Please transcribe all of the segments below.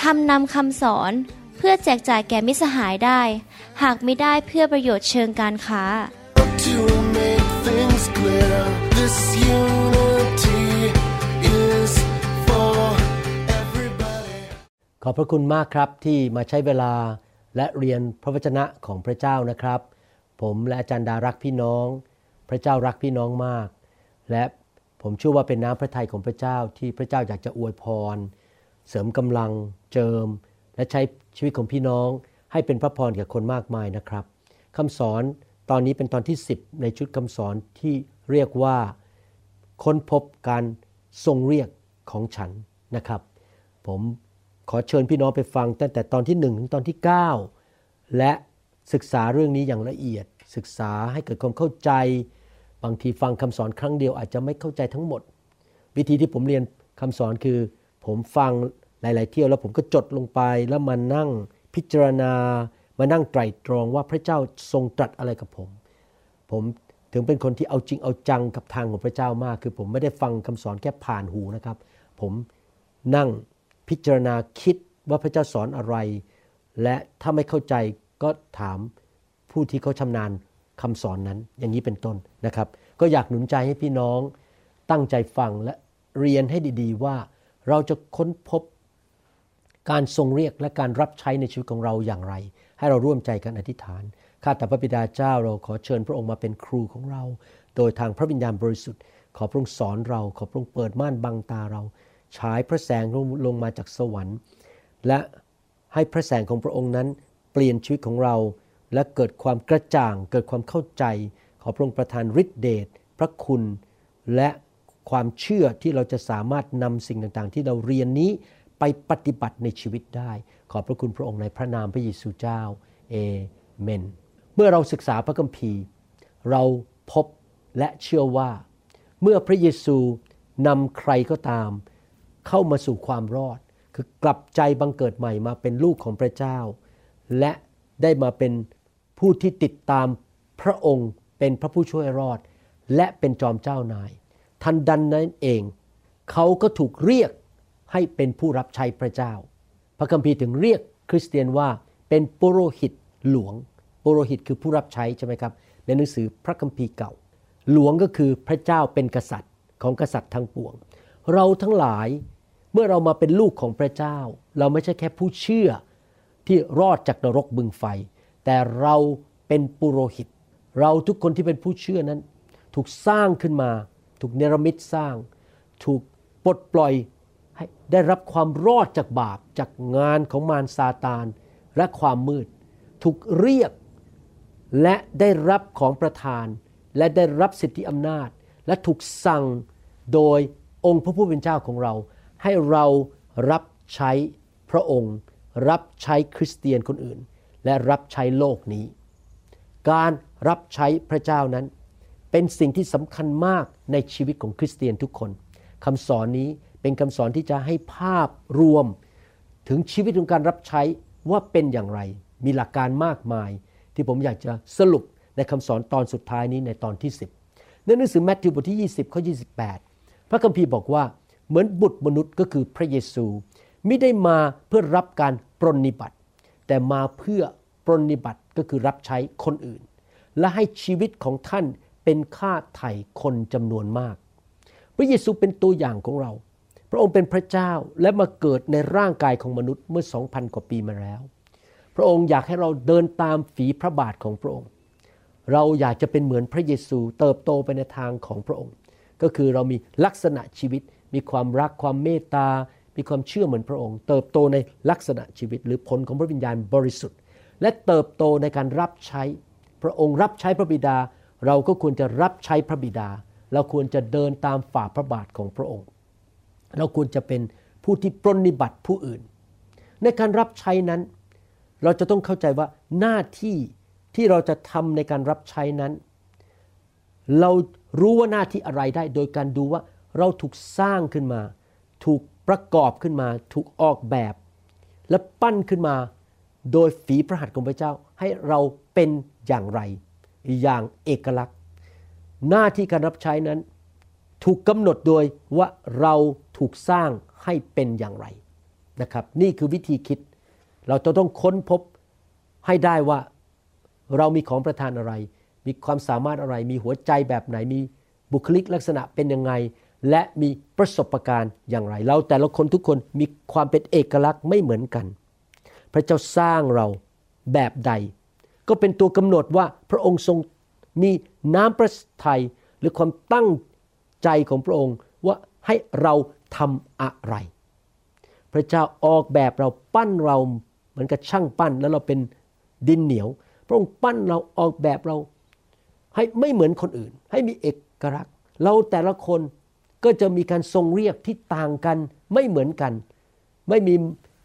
ทำนำคำสอนเพื่อแจกจ่ายแก่มิสหายได้ หากไม่ได้เพื่อประโยชน์เชิงการค้า To make things clear, this unity is for everybody. ขอบพระคุณมากครับที่มาใช้เวลาและเรียนพระวจนะของพระเจ้านะครับ ผมและอาจารย์ดารักพี่น้อง พระเจ้ารักพี่น้องมาก และผมเชื่อว่าเป็นน้ำพระทัยของพระเจ้าที่พระเจ้าอยากจะอวยพร เสริมกำลัง เจิม และใช้ชีวิตของพี่น้อง ให้เป็นพระพรแก่คนมากมายนะครับคำสอนตอนนี้เป็นตอนที่ 10 ในชุดคำสอนที่เรียกว่าค้นพบการทรงเรียกของฉันนะครับ ผมขอเชิญพี่น้องไปฟังตั้งแต่ตอนที่1ถึงตอนที่ 9 และศึกษาเรื่องนี้อย่างละเอียด ศึกษาให้เกิดความเข้าใจ บางทีฟังคำสอนครั้งเดียวอาจจะไม่เข้าใจทั้งหมด วิธีที่ผมเรียนคำสอนคือ ผมฟังหลาย ๆ เที่ยวแล้วผมก็จดลงไปแล้วมานั่งพิจารณา มานั่งไตรตรองว่าพระเจ้าทรงตรัสอะไรกับผม ผมถึงเป็นคนที่เอาจริงเอาจังกับทางของพระเจ้ามาก คือผมไม่ได้ฟังคำสอนแค่ผ่านหูนะครับ ผมนั่งพิจารณาคิดว่าพระเจ้าสอนอะไร และถ้าไม่เข้าใจก็ถามผู้ที่เขาชำนาญคำสอนนั้น อย่างนี้เป็นต้นนะครับ ก็อยากหนุนใจให้พี่น้องตั้งใจฟังและเรียนให้ดี ๆ ว่า เราจะค้นพบการทรงเรียกและการรับใช้ในชีวิตของเราอย่างไร ให้เราร่วมใจกันอธิษฐาน ข้าแต่พระบิดาเจ้าเราขอเชิญพระองค์มาเป็นครูของเรา โดยทางพระวิญญาณบริสุทธิ์ ขอพระองค์สอนเรา ขอพระองค์เปิดม่านบังตาเรา ฉายพระแสงลงลงมาจากสวรรค์ และให้พระแสงของพระองค์นั้นเปลี่ยนชีวิตของเรา และเกิดความกระจ่าง เกิดความเข้าใจ ขอพระองค์ประทานฤทธิเดชพระคุณ และ ความเชื่อที่เราจะสามารถนำสิ่งต่างๆ ที่เราเรียนนี้ไปปฏิบัติในชีวิตได้ ขอบพระคุณพระองค์ในพระนามพระเยซูเจ้าเอเมน เมื่อเราศึกษาพระคัมภีร์ เราพบและเชื่อว่า เมื่อพระเยซูนำใครก็ตาม เข้ามาสู่ความรอด คือกลับใจบังเกิดใหม่มาเป็นลูกของพระเจ้า และได้มาเป็นผู้ที่ติดตามพระองค์เป็นพระผู้ช่วยรอด และเป็นจอมเจ้านาย ทันดันนั้นเอง เขาก็ถูกเรียกให้เป็นผู้รับใช้พระเจ้า พระคัมภีร์ถึงเรียกคริสเตียนว่าเป็นปุโรหิตหลวง ปุโรหิตคือผู้รับใช้ใช่ไหมครับ ในหนังสือพระคัมภีร์เก่า หลวงก็คือพระเจ้าเป็นกษัตริย์ของกษัตริย์ทั้งปวง เราทั้งหลายเมื่อเรามาเป็นลูกของพระเจ้า เราไม่ใช่แค่ผู้เชื่อที่รอดจากนรกบึงไฟ แต่เราเป็นปุโรหิต เราทุกคนที่เป็นผู้เชื่อนั้น ถูกสร้างขึ้นมา ถูกเนรมิตสร้าง ถูกปลดปล่อยให้ได้รับความรอดจากบาปจากงานของมารซาตาน และความมืด ถูกเรียกและได้รับของประทาน และได้รับสิทธิอำนาจ และถูกสั่งโดยองค์พระผู้เป็นเจ้าของเรา ให้เรารับใช้พระองค์ รับใช้คริสเตียนคนอื่น และรับใช้โลกนี้ การรับใช้พระเจ้านั้น เป็นสิ่งที่สำคัญมาก ในชีวิตของคริสเตียนทุกคนคำสอนนี้เป็นคำสอนที่จะให้ภาพรวม ถึงชีวิตของการรับใช้ว่าเป็นอย่างไร มีหลักการมากมาย ที่ผมอยากจะสรุปในคำสอนตอนสุดท้ายนี้ในตอนที่ 10 ในหนังสือแมทธิวบทที่ 20ข้อ28 พระคัมภีร์บอกว่าเหมือนบุตรมนุษย์ก็คือพระเยซูไม่ได้มาเพื่อรับการปรนนิบัติ แต่มาเพื่อปรนนิบัติก็คือรับใช้คนอื่น และให้ชีวิตของท่าน เป็นค่าไถ่คนจำนวนมาก พระเยซูเป็นตัวอย่างของเรา พระองค์เป็นพระเจ้าและมาเกิดในร่างกายของมนุษย์เมื่อ 2,000 กว่าปีมาแล้ว พระองค์อยากให้เราเดินตามฝีพระบาทของพระองค์ เราอยากจะเป็นเหมือนพระเยซูเติบโตไปในทางของพระองค์ ก็คือเรามีลักษณะชีวิต มีความรักความเมตตา มีความเชื่อเหมือนพระองค์ เติบโตในลักษณะชีวิต หรือผลของพระวิญญาณบริสุทธิ์ และเติบโตในการรับใช้ พระองค์รับใช้พระบิดา เราก็ควรจะรับใช้พระบิดา เราควรจะเดินตามฝ่าพระบาทของพระองค์ เราควรจะเป็นผู้ที่ปรนนิบัติผู้อื่น ในการรับใช้นั้น เราจะต้องเข้าใจว่าหน้าที่ที่เราจะทำในการรับใช้นั้น เรารู้ว่าหน้าที่อะไรได้ โดยการดูว่าเราถูกสร้างขึ้นมา ถูกประกอบขึ้นมา ถูกออกแบบ และปั้นขึ้นมา โดยฝีพระหัตถ์ของพระเจ้าให้เราเป็นอย่างไร อย่างเอกลักษณ์ หน้าที่การรับใช้นั้น ถูกกำหนดโดยว่าเราถูกสร้างให้เป็นอย่างไรนะครับ นี่คือวิธีคิด เราจะต้องค้นพบให้ได้ว่าเรามีของประทานอะไร มีความสามารถอะไร มีหัวใจแบบไหน มีบุคลิกลักษณะเป็นยังไง และมีประสบการณ์อย่างไร เราแต่ละคนทุกคนมีความเป็นเอกลักษณ์ไม่เหมือนกัน พระเจ้าสร้างเราแบบใด ก็เป็นตัวกำหนดว่าพระองค์ทรงมีน้ำพระทัยหรือความตั้งใจของพระองค์ว่าให้เราทำอะไร พระเจ้าออกแบบเราปั้นเราเหมือนกับช่างปั้นแล้วเราเป็นดินเหนียว พระองค์ปั้นเราออกแบบเรา ให้ไม่เหมือนคนอื่น ให้มีเอกลักษณ์ เราแต่ละคนก็จะมีการทรงเรียกที่ต่างกันไม่เหมือนกัน ไม่มี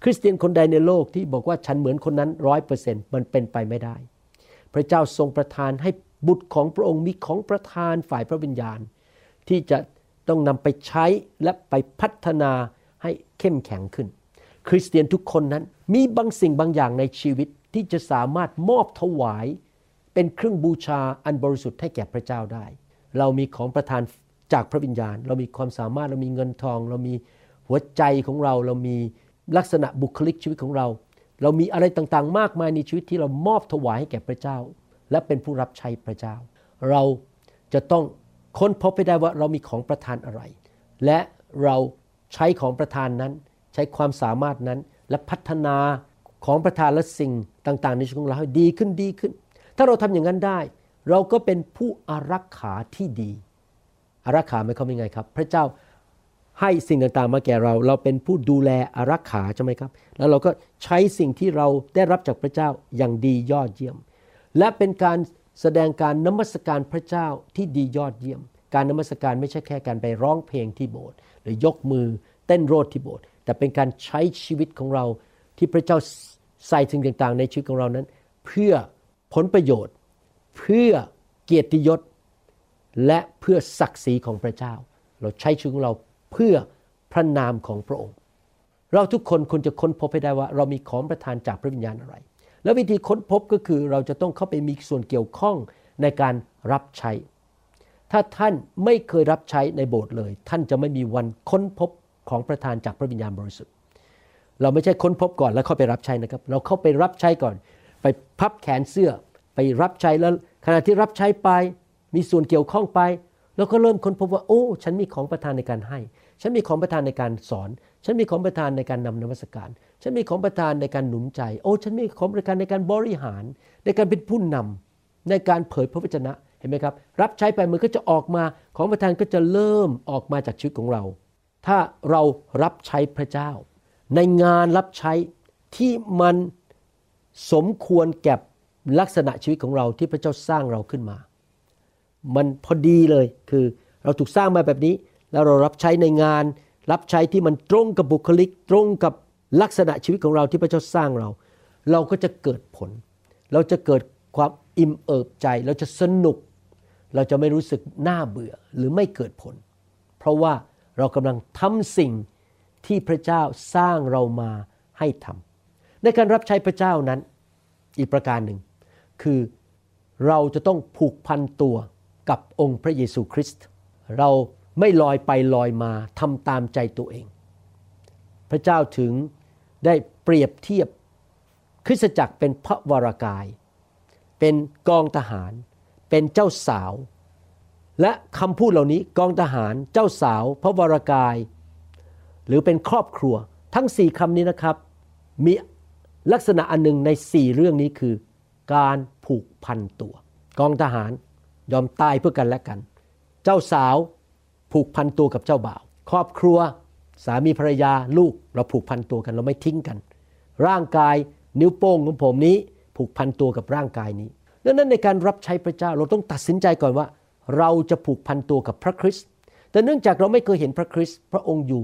คริสเตียนคนใดในโลกที่บอกว่าฉันเหมือนคนนั้นร้อยเปอร์เซ็นต์มันเป็นไปไม่ได้ พระเจ้าทรงประทานให้บุตรของพระองค์มีของประทานฝ่ายพระวิญญาณ ที่จะต้องนำไปใช้และไปพัฒนาให้เข้มแข็งขึ้น คริสเตียนทุกคนนั้นมีบางสิ่งบางอย่างในชีวิตที่จะสามารถมอบถวาย เป็นเครื่องบูชาอันบริสุทธิ์ให้แก่พระเจ้าได้ เรามีของประทานจากพระวิญญาณ เรามีความสามารถเรามีเงินทอง เรามีหัวใจของเราเรามีลักษณะบุคลิกชีวิตของเรา เรามีอะไรต่างๆ มากมายในชีวิตที่เรามอบถวายให้แก่พระเจ้า และเป็นผู้รับใช้พระเจ้า เราจะต้องค้นพบให้ได้ว่าเรามีของประทานอะไร และเราใช้ของประทานนั้น ใช้ความสามารถนั้นและพัฒนาของประทานและสิ่งต่าง ๆ ในชีวิตของเราให้ดีขึ้นดีขึ้น ถ้าเราทำอย่างนั้นได้ เราก็เป็นผู้อารักขาที่ดี อารักขาหมายความว่าไงครับ พระเจ้า ให้สิ่งต่างๆมาแก่เรา เราเป็นผู้ดูแลอารักขาใช่ไหมครับ แล้วเราก็ใช้สิ่งที่เราได้รับจากพระเจ้าอย่างดียอดเยี่ยม และเป็นการแสดงการนมัสการพระเจ้าที่ดียอดเยี่ยม การนมัสการไม่ใช่แค่การไปร้องเพลงที่โบสถ์หรือยกมือเต้นโรดที่โบสถ์แต่เป็นการใช้ชีวิตของเราที่พระเจ้าใส่สิ่งต่างๆ ในชีวิตของเรานั้น เพื่อผลประโยชน์ เพื่อเกียรติยศ และเพื่อศักดิ์ศรีของพระเจ้า เราใช้ชีวิตของเรา เพื่อพระนามของพระองค์ เราทุกคนควรจะค้นพบให้ได้ว่า เรามีของประทานจากพระวิญญาณอะไร แล้ววิธีค้นพบก็คือเราจะต้องเข้าไปมีส่วนเกี่ยวข้องในการรับใช้ ถ้าท่านไม่เคยรับใช้ในโบสถ์เลย ท่านจะไม่มีวันค้นพบของประทานจากพระวิญญาณบริสุทธิ์ เราไม่ใช่ค้นพบก่อนแล้วเข้าไปรับใช้นะครับ เราเข้าไปรับใช้ก่อน ไปพับแขนเสื้อไปรับใช้แล้วขณะที่รับใช้ไป มีส่วนเกี่ยวข้องไป แล้วก็เริ่มค้นพบว่า โอ้ ฉันมีของประทานในการให้ ฉันมีของประทานในการสอน ฉันมีของประทานในการนำนมัสการ ฉันมีของประทานในการหนุนใจ โอ้ ฉันมีของประทานในการบริหาร ในการเป็นผู้นำในการเผยพระวจนะเห็นไหมครับ รับใช้ไปมันก็จะออกมาของประทานก็จะเริ่มออกมาจากชีวิตของเรา ถ้าเรารับใช้พระเจ้า ในงานรับใช้ที่มันสมควรแก่ลักษณะชีวิตของเราที่พระเจ้าสร้างเราขึ้นมา มันพอดีเลย คือเราถูกสร้างมาแบบนี้ แล้วเรารับใช้ในงาน รับใช้ที่มันตรงกับบุคลิก ตรงกับลักษณะชีวิตของเราที่พระเจ้าสร้างเรา เราก็จะเกิดผล เราจะเกิดความอิ่มเอิบใจ เราจะสนุก เราจะไม่รู้สึกน่าเบื่อหรือไม่เกิดผล เพราะว่าเรากำลังทำสิ่งที่พระเจ้าสร้างเรามาให้ทำในการรับใช้พระเจ้านั้น อีกประการหนึ่ง คือเราจะต้องผูกพันตัว กับองค์พระเยซูคริสต์เราไม่ลอยไปลอยมาทำตามใจตัวเอง พระเจ้าถึงได้เปรียบเทียบคริสตจักรเป็นพระวรากาย เป็นกองทหาร เป็นเจ้าสาว และคำพูดเหล่านี้กองทหารเจ้าสาว พระวรากาย หรือเป็นครอบครัว ทั้งสี่คำนี้นะครับ มีลักษณะอันหนึ่งในสี่เรื่องนี้คือ การผูกพันตัว กองทหาร ยอมตายเพื่อกันและกัน เจ้าสาวผูกพันตัวกับเจ้าบ่าว ครอบครัวสามีภรรยาลูกเราผูกพันตัวกันเราไม่ทิ้งกัน ร่างกายนิ้วโป้งของผมนี้ผูกพันตัวกับร่างกายนี้ดังนั้นในการรับใช้พระเจ้าเราต้องตัดสินใจก่อนว่า เราจะผูกพันตัวกับพระคริสต์แต่เนื่องจากเราไม่เคยเห็นพระคริสต์พระองค์อยู่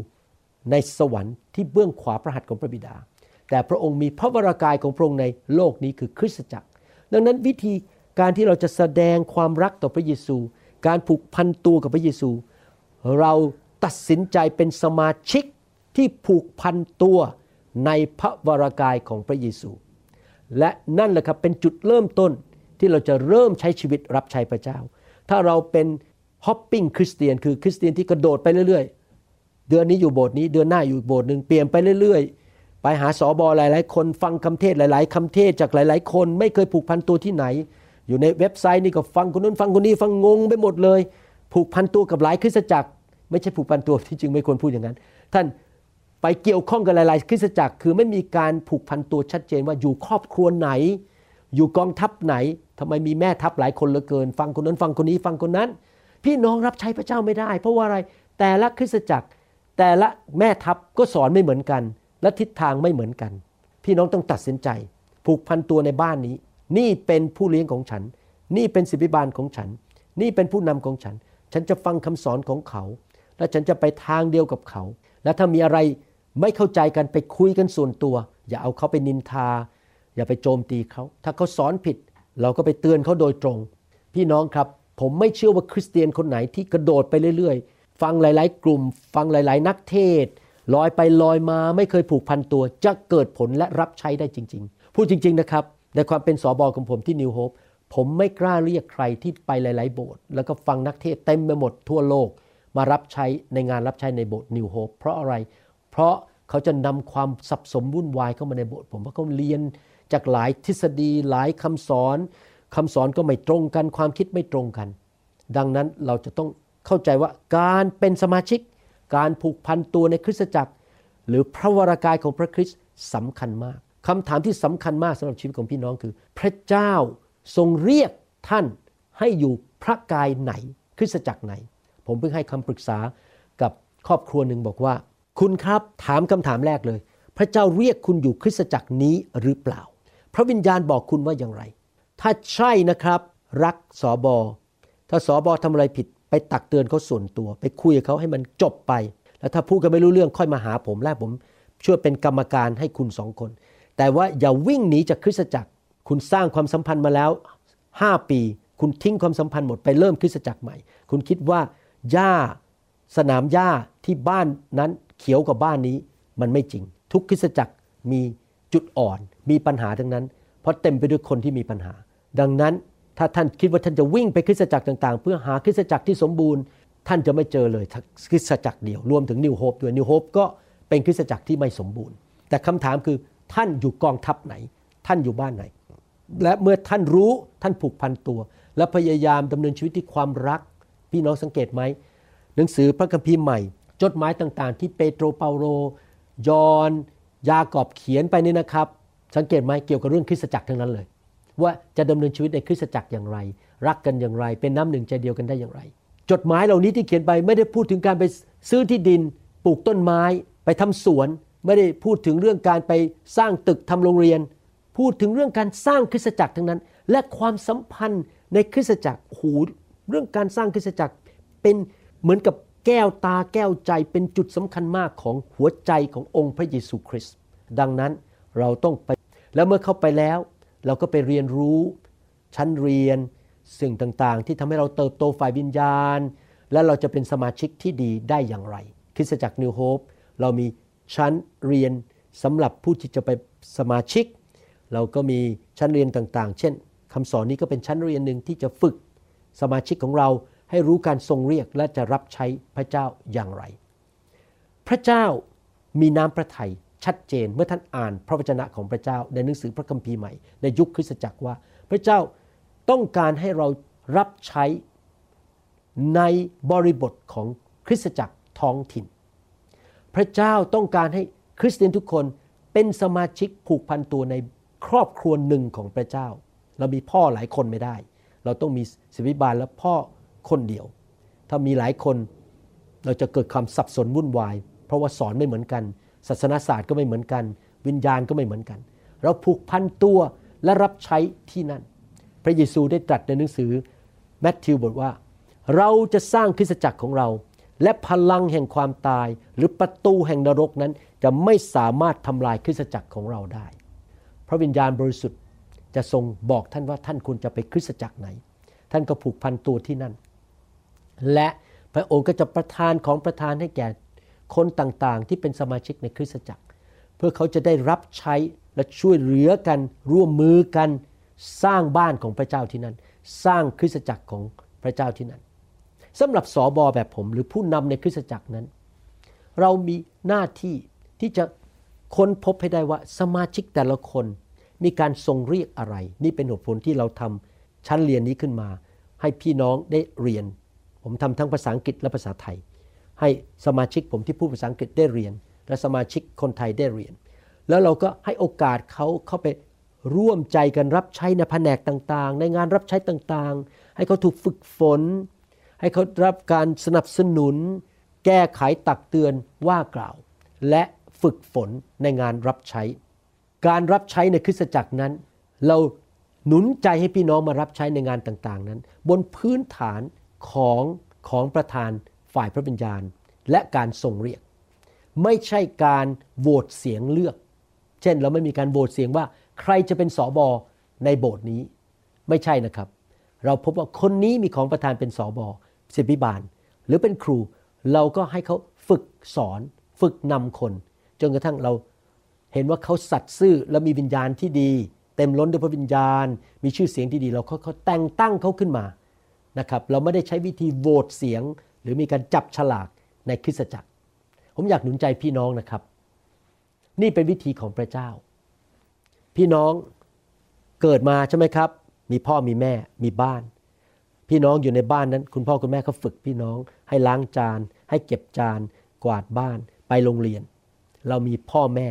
ในสวรรค์ที่เบื้องขวาพระหัตถ์ของพระบิดา แต่พระองค์มีพระวรากายของพระองค์ในโลกนี้คือคริสตจักร ดังนั้นวิธี การที่เราจะแสดงความรักต่อพระเยซู การผูกพันตัวกับพระเยซู เราตัดสินใจเป็นสมาชิกที่ผูกพันตัวในพระวรากายของพระเยซู และนั่นแหละครับเป็นจุดเริ่มต้นที่เราจะเริ่มใช้ชีวิตรับใช้พระเจ้า ถ้าเราเป็นฮอปปิ้งคริสเตียนคือคริสเตียนที่กระโดดไปเรื่อยๆ เดือนนี้อยู่โบสถ์นี้เดือนหน้าอยู่โบสถ์หนึ่งเปลี่ยนไปเรื่อยๆ ไปหาสอบอหลายๆ คนฟังคำเทศหลาย ๆคำเทศจากหลาย ๆ คนไม่เคยผูกพันตัวที่ไหน อยู่ในเว็บไซต์นี่ก็ฟังคนนู้นฟังคนนี้ฟังงงไปหมดเลย ผูกพันตัวกับหลายคริสตจักร ไม่ใช่ผูกพันตัวที่จริงไม่ควรพูดอย่างนั้น ท่านไปเกี่ยวข้องกับหลายๆ คริสตจักร คือไม่มีการผูกพันตัวชัดเจนว่าอยู่ครอบครัวไหน อยู่กองทัพไหนทำไมมีแม่ทัพหลายคนเหลือเกิน ฟังคนนั้นฟังคนนี้ฟังคนนั้น พี่น้องรับใช้พระเจ้าไม่ได้ เพราะว่าอะไรแต่ละคริสตจักร แต่ละแม่ทัพก็สอนไม่เหมือนกัน และทิศทางไม่เหมือนกัน พี่น้องต้องตัดสินใจ ผูกพันตัวในบ้านนี้ นี่เป็นผู้เลี้ยงของฉัน นี่เป็นศิบิบาลของฉัน นี่เป็นผู้นำของฉัน ฉันจะฟังคำสอนของเขา และฉันจะไปทางเดียวกับเขา และถ้ามีอะไรไม่เข้าใจกันไปคุยกันส่วนตัว อย่าเอาเขาไปนินทา อย่าไปโจมตีเขา ถ้าเขาสอนผิด เราก็ไปเตือนเขาโดยตรง พี่น้องครับผมไม่เชื่อว่าคริสเตียนคนไหนที่กระโดดไปเรื่อยๆ ฟังหลายๆ กลุ่ม ฟังหลายๆ นักเทศลอยไปลอยมาไม่เคยผูกพันตัว จะเกิดผลและรับใช้ได้จริง ๆ พูดจริง ๆนะครับ ในความเป็นสอบอของผมที่นิวโฮปผมไม่กล้าเรียกใครที่ไปหลาย ๆ โบสถ์แล้วก็ฟังนักเทศเต็มไปหมดทั่วโลกมารับใช้ในงานรับใช้ในโบสถ์นิวโฮปเพราะอะไร เพราะเขาจะนำความสับสมวุ่นวายเข้ามาในโบสถ์ผมเพราะเขาเรียนจากหลายทฤษฎีหลายคำสอนคำสอนก็ไม่ตรงกัน ความคิดไม่ตรงกัน ดังนั้นเราจะต้องเข้าใจว่าการเป็นสมาชิก การผูกพันตัวในคริสตจักร หรือพระวรากายของพระคริสต์สำคัญมาก คำถามที่สำคัญมากสำหรับชีวิตของพี่น้องคือ พระเจ้าทรงเรียกท่านให้อยู่พระกายไหนคริสตจักรไหน ผมเพิ่งให้คำปรึกษากับครอบครัวหนึ่งบอกว่า คุณครับถามคำถามแรกเลย พระเจ้าเรียกคุณอยู่คริสตจักรนี้หรือเปล่า พระวิญญาณบอกคุณว่าอย่างไร ถ้าใช่นะครับรักสอบอถ้าสอบอทำอะไรผิดไปตักเตือนเขาส่วนตัว ไปคุยกับเขาให้มันจบไป แล้วถ้าพูดกันไม่รู้เรื่องค่อยมาหาผมและผมช่วยเป็นกรรมการให้คุณสองคน แต่ว่าอย่าวิ่งหนีจากคริสตจักร คุณสร้างความสัมพันธ์มาแล้ว 5 ปี คุณทิ้งความสัมพันธ์หมดไปเริ่มคริสตจักรใหม่ คุณคิดว่าหญ้าสนามหญ้าที่บ้านนั้นเขียวกว่าบ้านนี้มันไม่จริง ทุกคริสตจักรมีจุดอ่อน มีปัญหาทั้งนั้น เพราะเต็มไปด้วยคนที่มีปัญหา ดังนั้นถ้าท่านคิดว่าท่านจะวิ่งไปคริสตจักรต่างๆ เพื่อหาคริสตจักรที่สมบูรณ์ ท่านจะไม่เจอเลยคริสตจักรเดียวรวมถึงนิวโฮปด้วยนิวโฮปก็เป็นคริสตจักรที่ไม่สมบูรณ์ แต่คำถามคือ ท่านอยู่กองทัพไหน ท่านอยู่บ้านไหน และเมื่อท่านรู้ท่านผูกพันตัว และพยายามดำเนินชีวิตที่ความรัก พี่น้องสังเกตไหมหนังสือพระคัมภีร์ใหม่ จดหมายต่างๆ ที่เปโตรเปาโลยอนยากอบเขียนไปนี่นะครับ สังเกตไหมเกี่ยวกับเรื่องคริสตจักรทั้งนั้นเลย ว่าจะดำเนินชีวิตในคริสตจักรอย่างไร รักกันอย่างไร เป็นน้ำหนึ่งใจเดียวกันได้อย่างไร จดหมายเหล่านี้ที่เขียนไปไม่ได้พูดถึงการไปซื้อที่ดิน ปลูกต้นไม้ ไปทำสวน ไม่ได้พูดถึงเรื่องการไปสร้างตึกทำโรงเรียน พูดถึงเรื่องการสร้างคริสตจักรทั้งนั้น และความสัมพันธ์ในคริสตจักรโหเรื่องการสร้างคริสตจักรเป็นเหมือนกับแก้วตาแก้วใจเป็นจุดสำคัญมากของหัวใจขององค์พระเยซูคริสต์ดังนั้นเราต้องไปแล้วเมื่อเข้าไปแล้ว เราก็ไปเรียนรู้ชั้นเรียนสิ่งต่างๆ ที่ทำให้เราเติบโตฝ่ายวิญญาณ และเราจะเป็นสมาชิกที่ดีได้อย่างไร คริสตจักรนิวโฮปเรามี ชั้นเรียนสำหรับผู้ที่จะไปสมาชิก เราก็มีชั้นเรียนต่างๆ เช่นคำสอนนี้ก็เป็นชั้นเรียนหนึ่งที่จะฝึกสมาชิกของเราให้รู้การทรงเรียกและจะรับใช้พระเจ้าอย่างไร พระเจ้ามีน้ำพระทัยชัดเจนเมื่อท่านอ่านพระวจนะของพระเจ้าในหนังสือพระคัมภีร์ใหม่ในยุคคริสตจักรว่า พระเจ้าต้องการให้เรารับใช้ในบริบทของคริสตจักรท้องถิ่น พระเจ้าต้องการให้คริสเตียนทุกคนเป็นสมาชิกผูกพันตัวในครอบครัวหนึ่งของพระเจ้า เรามีพ่อหลายคนไม่ได้ เราต้องมีศิวิบาลและพ่อคนเดียว ถ้ามีหลายคนเราจะเกิดความสับสนวุ่นวาย เพราะว่าสอนไม่เหมือนกัน ศาสนาศาสตร์ก็ไม่เหมือนกัน วิญญาณก็ไม่เหมือนกัน เราผูกพันตัวและรับใช้ที่นั่น พระเยซูได้ตรัสในหนังสือแมทธิวบทว่า เราจะสร้างคริสตจักรของเรา และพลังแห่งความตาย หรือประตูแห่งนรกนั้นจะไม่สามารถทำลายคริสตจักรของเราได้ พระวิญญาณบริสุทธิ์จะทรงบอกท่านว่าท่านควรจะไปคริสตจักรไหน ท่านก็ผูกพันตัวที่นั่น และพระองค์ก็จะประทานของประทานให้แก่คนต่างๆ ที่เป็นสมาชิกในคริสตจักร เพื่อเขาจะได้รับใช้และช่วยเหลือกันร่วมมือกันสร้างบ้านของพระเจ้าที่นั่น สร้างคริสตจักรของพระเจ้าที่นั่น สำหรับสอบอแบบผม หรือผู้นำในคริสตจักรนั้น เรามีหน้าที่ที่จะค้นพบให้ได้ว่าสมาชิกแต่ละคนมีการทรงเรียกอะไร นี่เป็นเหตุผลที่เราทำชั้นเรียนนี้ขึ้นมา ให้พี่น้องได้เรียน ผมทำทั้งภาษาอังกฤษและภาษาไทย ให้สมาชิกผมที่พูดภาษาอังกฤษได้เรียน และสมาชิกคนไทยได้เรียน แล้วเราก็ให้โอกาสเขาเข้าไปร่วมใจกันรับใช้ในแผนกต่างๆ ในงานรับใช้ต่างๆ ให้เขาถูกฝึกฝน ให้เขารับการสนับสนุน แก้ไขตักเตือนว่ากล่าว และฝึกฝนในงานรับใช้ การรับใช้ในคริสตจักรนั้น เราหนุนใจให้พี่น้องมารับใช้ในงานต่างๆ นั้น บนพื้นฐานของของประธานฝ่ายพระวิญญาณ และการทรงเรียก ไม่ใช่การโหวตเสียงเลือก เช่นเราไม่มีการโหวตเสียงว่า ใครจะเป็นสอบอในโบสถ์นี้ ไม่ใช่นะครับ เราพบว่าคนนี้มีของประธานเป็นสอบอ ศิบิบาล หรือเป็นครู เราก็ให้เขาฝึกสอน ฝึกนำคน จนกระทั่งเราเห็นว่าเขาสัตย์ซื่อและมีวิญญาณที่ดี เต็มล้นด้วยพระวิญญาณ มีชื่อเสียงที่ดี เราเขาเขาแต่งตั้งเขาขึ้นมานะครับเราไม่ได้ใช้วิธีโหวตเสียง หรือมีการจับฉลากในคริสตจักร ผมอยากหนุนใจพี่น้องนะครับ นี่เป็นวิธีของพระเจ้า พี่น้องเกิดมาใช่ไหมครับ มีพ่อมีแม่มีบ้าน พี่น้องอยู่ในบ้านนั้น คุณพ่อคุณแม่เขาฝึกพี่น้อง ให้ล้างจาน ให้เก็บจาน กวาดบ้าน ไปโรงเรียน เรามีพ่อแม่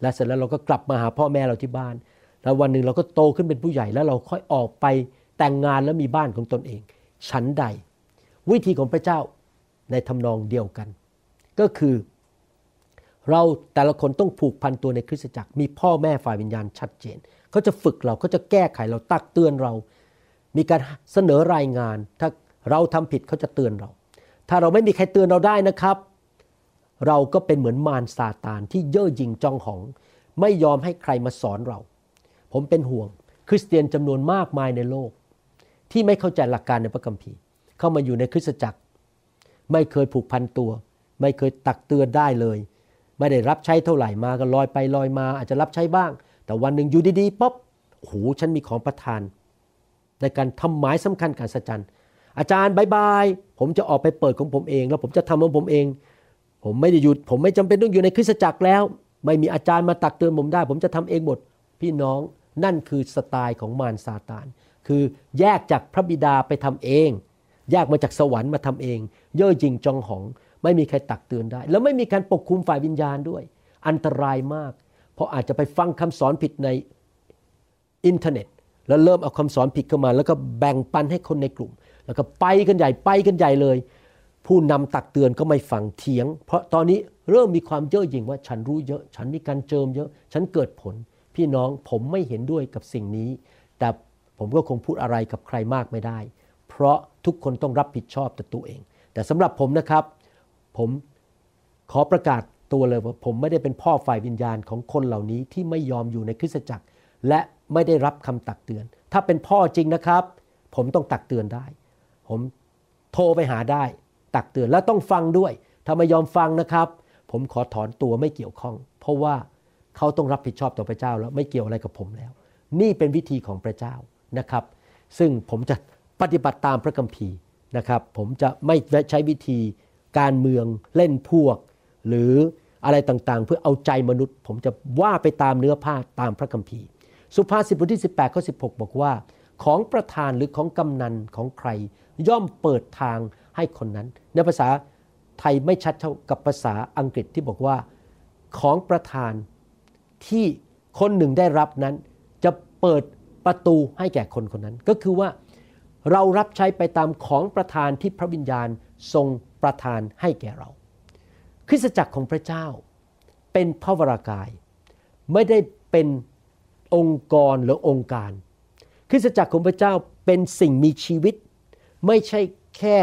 และเสร็จแล้วเราก็กลับมาหาพ่อแม่เราที่บ้าน แล้ววันหนึ่งเราก็โตขึ้นเป็นผู้ใหญ่แล้วเราค่อยออกไปแต่งงานแล้วมีบ้านของตนเอง ฉันใด วิธีของพระเจ้าในทำนองเดียวกัน ก็คือ เราแต่ละคนต้องผูกพันตัวในคริสตจักร มีพ่อแม่ฝ่ายวิญญาณชัดเจนเขาจะฝึกเราเขาจะแก้ไขเราตักเตือนเรา มีการเสนอรายงาน ถ้าเราทำผิดเขาจะเตือนเรา ถ้าเราไม่มีใครเตือนเราได้นะครับ เราก็เป็นเหมือนมารซาตานที่เย่อหยิ่งจองหอง ไม่ยอมให้ใครมาสอนเรา ผมเป็นห่วง คริสเตียนจำนวนมากมายในโลก ที่ไม่เข้าใจหลักการในพระคัมภีร์ เข้ามาอยู่ในคริสตจักร ไม่เคยผูกพันตัว ไม่เคยตักเตือนได้เลย ไม่ได้รับใช้เท่าไหร่มาก็ลอยไปลอยมา อาจจะรับใช้บ้าง แต่วันหนึ่งอยู่ดีๆป๊อบโอ้โหฉันมีของประทาน ในการทำหมายสำคัญการสัจจันอาจารย์บายบายผมจะออกไปเปิดของผมเอง แล้วผมจะทำของผมเอง ผมไม่ได้หยุด ผมไม่จำเป็นต้องอยู่ในคริสตจักรแล้ว ไม่มีอาจารย์มาตักเตือนผมได้ ผมจะทำเองหมดพี่น้องนั่นคือสไตล์ของมารซาตาน คือแยกจากพระบิดาไปทำเอง แยกมาจากสวรรค์มาทำเอง เย่อหยิ่งจองหอง ไม่มีใครตักเตือนได้ แล้วไม่มีการปกคุมฝ่ายวิญญาณด้วย อันตรายมาก เพราะอาจจะไปฟังคำสอนผิดในอินเทอร์เน็ต แล้วเริ่มเอาคำสอนผิดเข้ามา แล้วก็แบ่งปันให้คนในกลุ่ม แล้วก็ไปกันใหญ่ไปกันใหญ่เลย ผู้นำตักเตือนก็ไม่ฟังเถียง เพราะตอนนี้เริ่มมีความเย่อหยิ่งว่าฉันรู้เยอะ ฉันมีการเจิมเยอะ ฉันเกิดผล พี่น้องผมไม่เห็นด้วยกับสิ่งนี้ แต่ผมก็คงพูดอะไรกับใครมากไม่ได้ เพราะทุกคนต้องรับผิดชอบแต่ตัวเอง แต่สำหรับผมนะครับ ผมขอประกาศตัวเลยว่าผมไม่ได้เป็นพ่อฝ่ายวิญญาณของคนเหล่านี้ที่ไม่ยอมอยู่ในคริสตจักร และ ไม่ได้รับคำตักเตือน ถ้าเป็นพ่อจริงนะครับ ผมต้องตักเตือนได้ ผมโทรไปหาได้ ตักเตือนและต้องฟังด้วย ถ้าไม่ยอมฟังนะครับ ผมขอถอนตัวไม่เกี่ยวข้อง เพราะว่าเขาต้องรับผิดชอบต่อพระเจ้าแล้วไม่เกี่ยวอะไรกับผมแล้ว นี่เป็นวิธีของพระเจ้านะครับ ซึ่งผมจะปฏิบัติตามพระคัมภีร์นะครับ ผมจะไม่ใช้วิธีการเมืองเล่นพวก หรืออะไรต่างๆ เพื่อเอาใจมนุษย์ ผมจะว่าไปตามเนื้อผ้าตามพระคัมภีร์ สุภาษิตบทที่ 18ข้อ16 บอกว่า ของประธานหรือของกำนันของใคร ย่อมเปิดทางให้คนนั้น ในภาษาไทยไม่ชัดเท่ากับภาษาอังกฤษที่บอกว่า ของประธานที่คนหนึ่งได้รับนั้น จะเปิดประตูให้แก่คนคนนั้น ก็คือว่าเรารับใช้ไปตามของประธานที่พระวิญญาณทรงประทานให้แก่เรา คริสตจักรของพระเจ้าเป็นพระวรากาย ไม่ได้เป็น องค์กรหรือองค์การ คริสตจักรของพระเจ้าเป็นสิ่งมีชีวิต ไม่ใช่แค่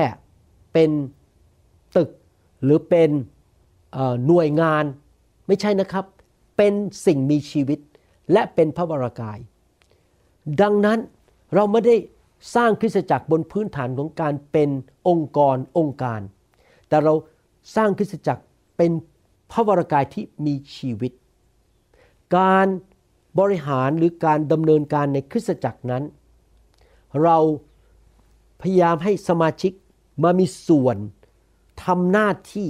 เป็นตึกหรือเป็นหน่วยงานไม่ใช่นะครับ เป็นสิ่งมีชีวิตและเป็นพระวรากาย ดังนั้นเราไม่ได้สร้างคริสตจักรบนพื้นฐานของการเป็นองค์กรองค์การ แต่เราสร้างคริสตจักรเป็นพระวรากายที่มีชีวิต การ บริหารหรือการดำเนินการในคริสตจักรนั้น เราพยายามให้สมาชิกมามีส่วนทำหน้าที่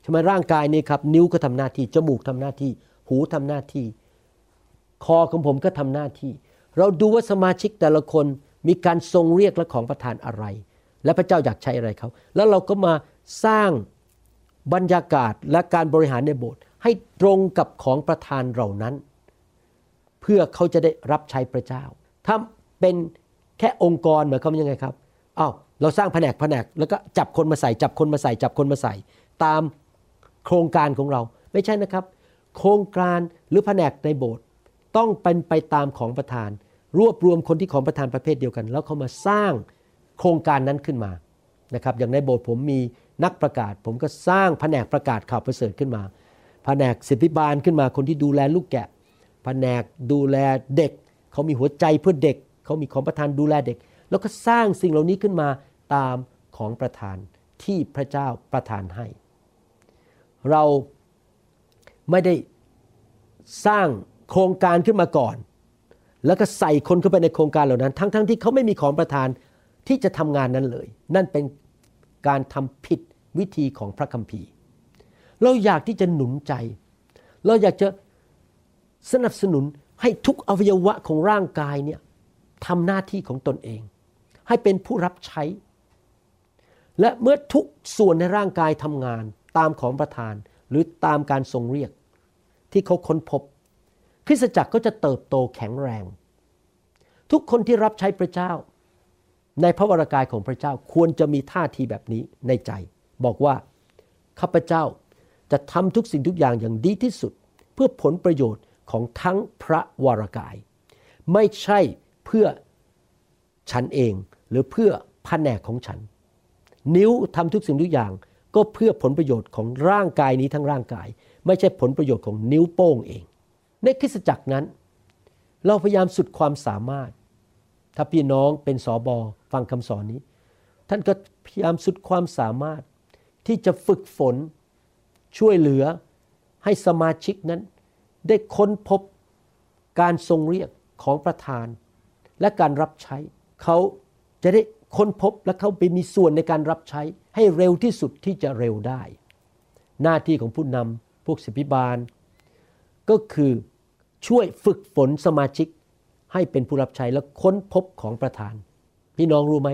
ใช่ไหมร่างกายนี่ครับ นิ้วก็ทำหน้าที่ จมูกทำหน้าที่ หูทำหน้าที่ คอของผมก็ทำหน้าที่ เราดูว่าสมาชิกแต่ละคนมีการทรงเรียกและของประทานอะไร และพระเจ้าอยากใช้อะไรเขา แล้วเราก็มาสร้างบรรยากาศและการบริหารในโบสถ์ให้ตรงกับของประทานเหล่านั้น เพื่อเขาจะได้รับใช้พระเจ้า ถ้าเป็นแค่องค์กรหมายความว่ายังไงครับอ้าวเราสร้างแผนกแผนกแล้วก็จับคนมาใส่จับคนมาใส่จับคนมาใส่ ตามโครงการของเราไม่ใช่นะครับ โครงการหรือแผนกในโบสถ์ต้องเป็นไปตามของประธาน รวบรวมคนที่ของประธานประเภทเดียวกัน แล้วเขามาสร้างโครงการนั้นขึ้นมานะครับอย่างในโบสถ์ผมมีนักประกาศ ผมก็สร้างแผนกประกาศข่าวประเสริฐขึ้นมา แผนกศิบิบาลขึ้นมาคนที่ดูแลลูกแกะ แผนกดูแลเด็ก เขามีหัวใจเพื่อเด็ก เขามีของประธานดูแลเด็ก แล้วก็สร้างสิ่งเหล่านี้ขึ้นมาตามของประธานที่พระเจ้าประทานให้ เราไม่ได้สร้างโครงการขึ้นมาก่อน แล้วก็ใส่คนเข้าไปในโครงการเหล่านั้น ทั้งๆทที่เขาไม่มีของประธานที่จะทำงานนั้นเลย นั่นเป็นการทำผิดวิธีของพระคัมภีร์ เราอยากที่จะหนุนใจ เราอยากจะ สนับสนุนให้ทุกอวัยวะของร่างกายเนี่ยทำหน้าที่ของตนเอง ให้เป็นผู้รับใช้ และเมื่อทุกส่วนในร่างกายทำงานตามของประธานหรือตามการทรงเรียก ที่เขาค้นพบ คริสตจักรก็จะเติบโตแข็งแรง ทุกคนที่รับใช้พระเจ้า ในพระวรากายของพระเจ้าควรจะมีท่าทีแบบนี้ในใจ บอกว่าข้าพเจ้าจะทำทุกสิ่งทุกอย่างอย่างดีที่สุด เพื่อผลประโยชน์ ของทั้งพระวรากาย ไม่ใช่เพื่อฉันเองหรือเพื่อแผนกของฉัน นิ้วทำทุกสิ่งทุกอย่างก็เพื่อผลประโยชน์ของร่างกายนี้ทั้งร่างกาย ไม่ใช่ผลประโยชน์ของนิ้วโป้งเอง ในคริสตจักรนั้น เราพยายามสุดความสามารถ ถ้าพี่น้องเป็นสอบอฟังคำสอนนี้ ท่านก็พยายามสุดความสามารถที่จะฝึกฝนช่วยเหลือให้สมาชิกนั้น ได้ค้นพบการทรงเรียกของประธาน และการรับใช้ เขาจะได้ค้นพบและเขาไปมีส่วนในการรับใช้ให้เร็วที่สุดที่จะเร็วได้ หน้าที่ของผู้นำพวกสิบิบาล ก็คือช่วยฝึกฝนสมาชิกให้เป็นผู้รับใช้และค้นพบของประธาน พี่น้องรู้ไหม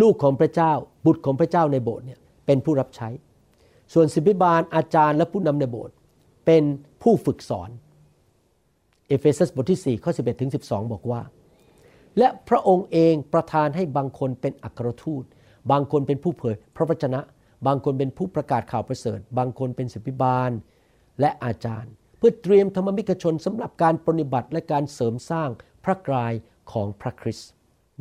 ลูกของพระเจ้าบุตรของพระเจ้าในโบสถ์เนี่ยเป็นผู้รับใช้ ส่วนสิบิบาลอาจารย์และผู้นำในโบสถ์ เป็นผู้ฝึกสอน เอเฟซัสบทที่ 4 ข้อ 11ถึง12 บอกว่า และพระองค์เองประทานให้บางคนเป็นอัครทูต บางคนเป็นผู้เผยพระวจนะ บางคนเป็นผู้ประกาศข่าวประเสริฐ บางคนเป็นศิษยาภิบาลและอาจารย์ เพื่อเตรียมธรรมิกชนสำหรับการปฏิบัติและการเสริมสร้างพระกายของพระคริสต์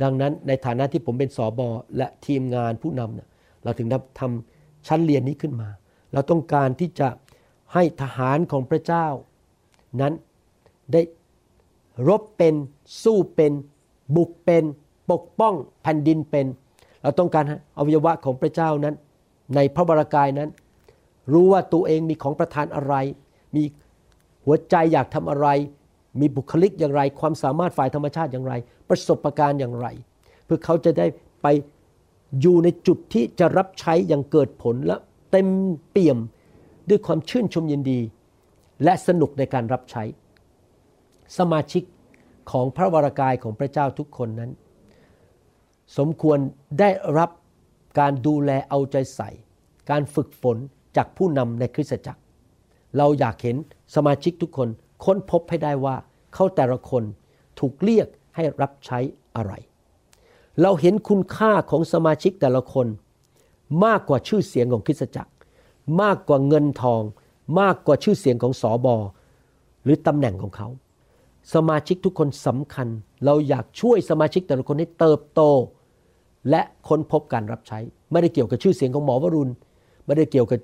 ดังนั้นในฐานะที่ผมเป็นสอบอและทีมงานผู้นำเนี่ยเราถึงได้ทำชั้นเรียนนี้ขึ้นมา เราต้องการที่จะ ให้ทหารของพระเจ้า นั้นได้รบเป็นสู้เป็น บุกเป็นปกป้องแผ่นดินเป็น เราต้องการอวัยวะของพระเจ้านั้น ในพระบรากายนั้น รู้ว่าตัวเองมีของประทานอะไร มีหัวใจอยากทำอะไร มีบุคลิกอย่างไร ความสามารถฝ่ายธรรมชาติอย่างไร ประสบการณ์อย่างไร เพื่อเขาจะได้ไปอยู่ในจุดที่จะรับใช้อย่างเกิดผลและเต็มเปี่ยม ด้วยความชื่นชมยินดี และสนุกในการรับใช้ สมาชิกของพระวรากายของพระเจ้าทุกคนนั้น สมควรได้รับการดูแลเอาใจใส่ การฝึกฝนจากผู้นำในคริสตจักร เราอยากเห็นสมาชิกทุกคนค้นพบให้ได้ว่าเขาแต่ละคนถูกเรียกให้รับใช้อะไร เราเห็นคุณค่าของสมาชิกแต่ละคนมากกว่าชื่อเสียงของคริสตจักร มากกว่าเงินทอง มากกว่าชื่อเสียงของสอบอหรือตำแหน่งของเขา สมาชิกทุกคนสำคัญ เราอยากช่วยสมาชิกแต่ละคนให้เติบโต และค้นพบการรับใช้ ไม่ได้เกี่ยวกับชื่อเสียงของหมอวรุณ ไม่ได้เกี่ยวกับ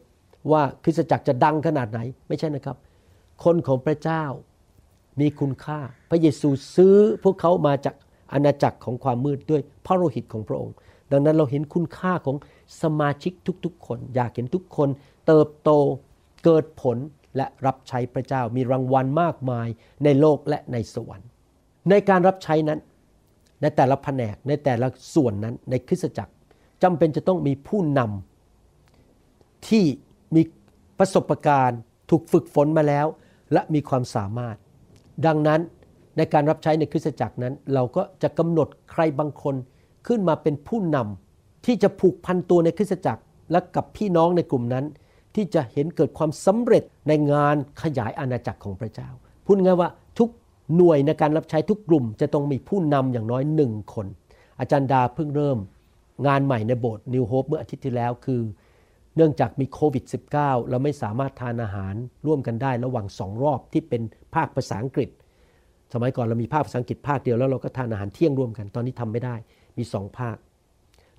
ว่าคริสตจักรจะดังขนาดไหน ไม่ใช่นะครับ คนของพระเจ้ามีคุณค่า พระเยซูซื้อพวกเขามาจากอาณาจักรของความมืดด้วยพระโลหิตของพระองค์ ดังนั้นเราเห็นคุณค่าของ สมาชิกทุกๆ คน อยากเห็นทุกคน เติบโตเกิดผลและรับใช้พระเจ้ามีรางวัลมากมายในโลกและในสวรรค์ ในการรับใช้นั้น ในแต่ละแผนกในแต่ละส่วนนั้นในคริสตจักรจำเป็นจะต้องมีผู้นำที่มีประสบการณ์ถูกฝึกฝนมาแล้ว และมีความสามารถ ดังนั้นในการรับใช้ในคริสตจักรนั้น เราก็จะกำหนดใครบางคนขึ้นมาเป็นผู้นำ ที่จะผูกพันตัวในคริสตจักร และกับพี่น้องในกลุ่มนั้น ที่จะเห็นเกิดความสำเร็จในงานขยายอาณาจักรของพระเจ้า พูดง่ายว่าทุกหน่วยในการรับใช้ทุกกลุ่ม จะต้องมีผู้นำอย่างน้อยหนึ่งคน อาจารย์ดาเพิ่งเริ่ม งานใหม่ในโบสถ์นิวโฮปเมื่ออาทิตย์ที่แล้วคือ เนื่องจากมีโควิด -19 เราไม่สามารถทานอาหารร่วมกันได้ระหว่างสองรอบที่เป็นภาคภาษาอังกฤษ สมัยก่อนเรามีภาคภาษาอังกฤษภาคเดียวแล้วเราก็ทานอาหารเที่ยงร่วมกันตอนนี้ทำไม่ได้ มีสองภาค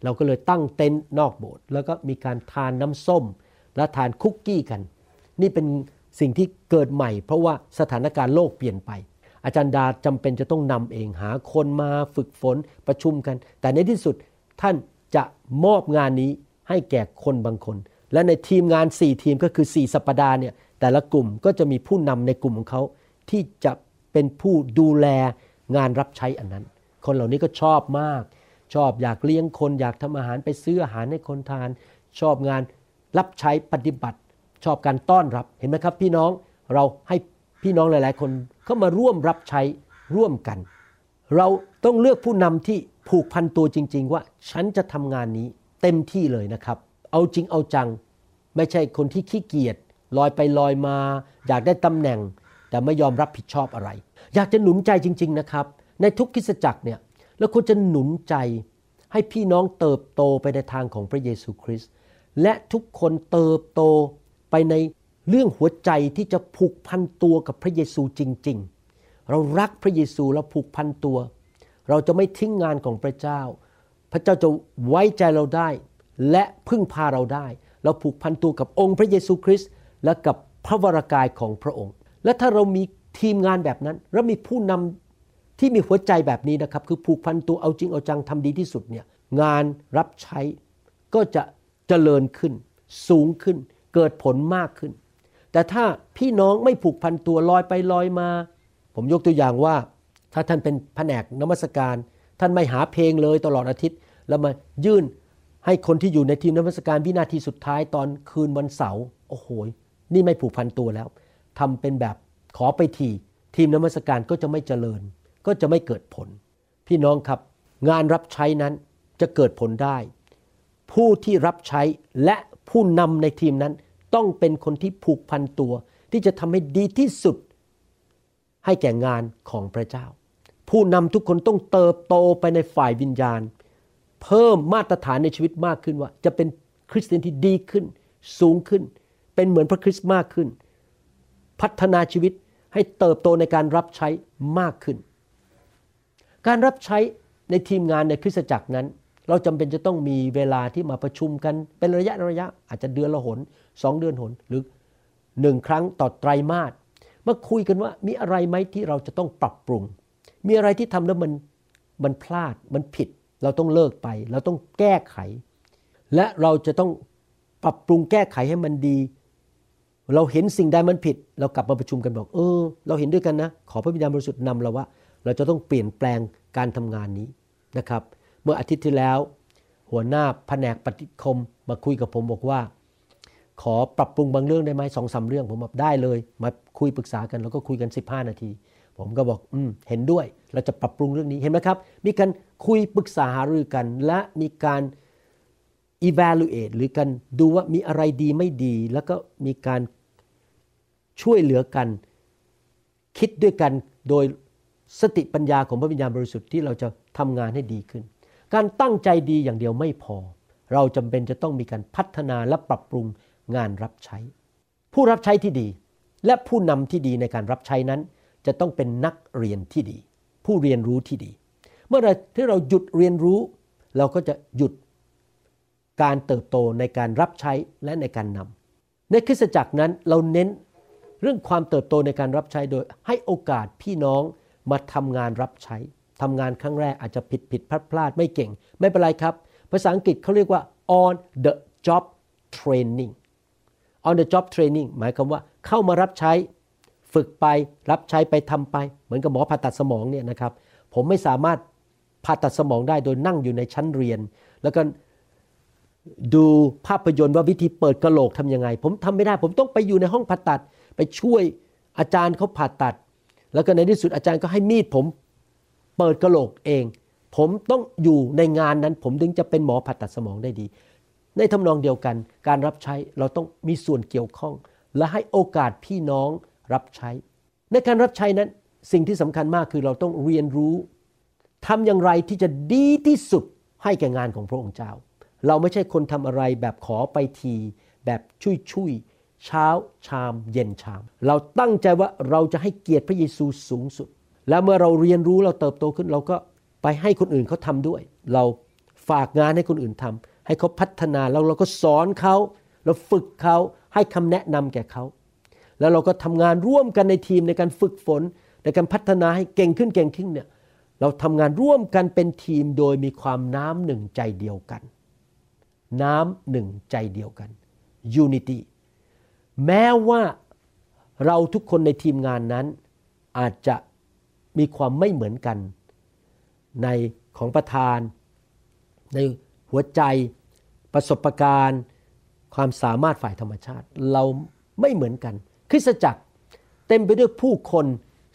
เราก็เลยตั้งเต็นท์นอกโบสถ์แล้วก็มีการทานน้ำส้ม และทานคุกกี้กัน นี่เป็นสิ่งที่เกิดใหม่ เพราะว่าสถานการณ์โลกเปลี่ยนไป อาจารย์ดาจำเป็นจะต้องนำเองหาคนมาฝึกฝนประชุมกัน แต่ในที่สุดท่านจะมอบงานนี้ให้แก่คนบางคน และในทีมงาน 4 ทีมก็คือ 4 สัปปดาห์เนี่ยแต่ละกลุ่มก็จะมีผู้นำในกลุ่มของเขาที่จะเป็นผู้ดูแลงานรับใช้อันนั้น คนเหล่านี้ก็ชอบมาก ชอบอยากเลี้ยงคนอยากทำอาหารไปซื้ออาหารให้คนทาน ชอบงานรับใช้ปฏิบัติ ชอบการต้อนรับเห็นไหมครับ พี่น้องเราให้พี่น้องหลาย ๆ คนเข้ามาร่วมรับใช้ร่วมกัน เราต้องเลือกผู้นำที่ผูกพันตัวจริง ๆ ว่าฉันจะทำงานนี้เต็มที่เลยนะครับ เอาจริงเอาจัง ไม่ใช่คนที่ขี้เกียจลอยไปลอยมา อยากได้ตำแหน่ง แต่ไม่ยอมรับผิดชอบอะไร อยากจะหนุนใจจริง ๆ นะครับ ในทุกคริสจักรเนี่ย เราควรจะหนุนใจให้พี่น้องเติบโตไปในทางของพระเยซูคริสต์และทุกคนเติบโตไปในเรื่องหัวใจที่จะผูกพันตัวกับพระเยซูจริง ๆ เรารักพระเยซูเราผูกพันตัว เราจะไม่ทิ้งงานของพระเจ้า พระเจ้าจะไว้ใจเราได้ และพึ่งพาเราได้ เราผูกพันตัวกับองค์พระเยซูคริสต์และกับพระวรากายของพระองค์ และถ้าเรามีทีมงานแบบนั้น และมีผู้นำ ที่มีหัวใจแบบนี้นะครับ คือผูกพันตัวเอาจริงเอาจังทำดีที่สุดเนี่ยงานรับใช้ก็จะเจริญขึ้น สูงขึ้น เกิดผลมากขึ้น แต่ถ้าพี่น้องไม่ผูกพันตัวลอยไปลอยมา ผมยกตัวอย่างว่า ถ้าท่านเป็นแผนกนมัสการ ท่านไม่หาเพลงเลยตลอดอาทิตย์ แล้วมายื่นให้คนที่อยู่ในทีมนมัสการวินาทีสุดท้ายตอนคืนวันเสาร์โอ้โหนี่ไม่ผูกพันตัวแล้วทำเป็นแบบขอไปทีทีมนมัสการก็จะไม่เจริญ ก็จะไม่เกิดผล พี่น้องครับงานรับใช้นั้นจะเกิดผลได้ ผู้ที่รับใช้และผู้นำในทีมนั้น ต้องเป็นคนที่ผูกพันตัว ที่จะทำให้ดีที่สุด ให้แก่งานของพระเจ้า ผู้นำทุกคนต้องเติบโตไปในฝ่ายวิญญาณ เพิ่มมาตรฐานในชีวิตมากขึ้นว่า จะเป็นคริสเตียนที่ดีขึ้น สูงขึ้น เป็นเหมือนพระคริสต์มากขึ้น พัฒนาชีวิตให้เติบโตในการรับใช้มากขึ้น การรับใช้ในทีมงานในคริสตจักรนั้น เราจำเป็นจะต้องมีเวลาที่มาประชุมกันเป็นระยะระยะ อาจจะเดือนละหนสองเดือนหนหรือหนึ่งครั้งต่อไตรมาสมาคุยกันว่ามีอะไรไหมที่เราจะต้องปรับปรุง มีอะไรที่ทำแล้วมันมันพลาดมันผิด เราต้องเลิกไป เราต้องแก้ไข และเราจะต้องปรับปรุงแก้ไขให้มันดี เราเห็นสิ่งใดมันผิด เรากลับมาประชุมกันบอก เออ เราเห็นด้วยกันนะ ขอพระวิญญาณบริสุทธิ์นำเราว่า เราจะต้องเปลี่ยนแปลงการทำงานนี้นะครับ เมื่ออาทิตย์ที่แล้ว หัวหน้าแผนกปฏิคมมาคุยกับผมบอกว่า ขอปรับปรุงบางเรื่องได้ไหมสองสาเรื่องผมบอกได้เลย มาคุยปรึกษากันแล้วก็คุยกัน 15 นาที ผมก็บอกอืมเห็นด้วย เราจะปรับปรุงเรื่องนี้เห็นไหมครับ มีการคุยปรึกษาหารือกัน และมีการ evaluate หรือการดูว่ามีอะไรดีไม่ดี แล้วก็มีการช่วยเหลือกัน คิดด้วยกันโดย สติปัญญาของพระวิญญาณบริสุทธิ์ที่เราจะทำงานให้ดีขึ้น การตั้งใจดีอย่างเดียวไม่พอ เราจำเป็นจะต้องมีการพัฒนาและปรับปรุงงานรับใช้ ผู้รับใช้ที่ดี และผู้นำที่ดีในการรับใช้นั้น จะต้องเป็นนักเรียนที่ดี ผู้เรียนรู้ที่ดี เมื่อไรที่เราหยุดเรียนรู้ เราก็จะหยุดการเติบโตในการรับใช้และในการนำในคริสตจักรนั้นเราเน้นเรื่องความเติบโตในการรับใช้โดยให้โอกาสพี่น้อง มาทำงานรับใช้ทำงานครั้งแรกอาจจะผิดผิดพลาดพลาดไม่เก่ง ไม่เป็นไรครับ ภาษาอังกฤษเขาเรียกว่า on the job training on the job training หมายความว่าเข้ามารับใช้ ฝึกไปรับใช้ไปทำไป เหมือนกับหมอผ่าตัดสมองเนี่ยนะครับ ผมไม่สามารถผ่าตัดสมองได้โดยนั่งอยู่ในชั้นเรียน แล้วก็ดูภาพยนตร์ว่าวิธีเปิดกระโหลกทำยังไง ผมทำไม่ได้ ผมต้องไปอยู่ในห้องผ่าตัด ไปช่วยอาจารย์เขาผ่าตัด แล้วก็ในที่สุดอาจารย์ก็ให้มีดผมเปิดกระโหลกเอง ผมต้องอยู่ในงานนั้น ผมถึงจะเป็นหมอผ่าตัดสมองได้ดี ในทำนองเดียวกัน การรับใช้เราต้องมีส่วนเกี่ยวข้อง และให้โอกาสพี่น้องรับใช้ ในการรับใช้นั้นสิ่งที่สำคัญมากคือเราต้องเรียนรู้ทำอย่างไรที่จะดีที่สุดให้แก่งานของพระองค์เจ้า เราไม่ใช่คนทำอะไรแบบขอไปที แบบชุยชุย เช้าชามเย็นชาม เราตั้งใจว่าเราจะให้เกียรติพระเยซูสูงสุด แล้วเมื่อเราเรียนรู้เราเติบโตขึ้น เราก็ไปให้คนอื่นเขาทำด้วย เราฝากงานให้คนอื่นทำให้เขาพัฒนาแล้วเราก็สอนเขาเราฝึกเขาให้คำแนะนำแก่เขา แล้วเราก็ทำงานร่วมกันในทีมในการฝึกฝนในการพัฒนาให้เก่งขึ้นเก่งขึ้นเนี่ยเราทำงานร่วมกันเป็นทีมโดยมีความน้ำหนึ่งใจเดียวกัน น้ำหนึ่งใจเดียวกัน unity แม้ว่าเราทุกคนในทีมงานนั้น อาจจะมีความไม่เหมือนกัน ในของประธาน ในหัวใจประสบการณ์ ความสามารถฝ่ายธรรมชาติ เราไม่เหมือนกัน คริสตจักรเต็มไปด้วยผู้คน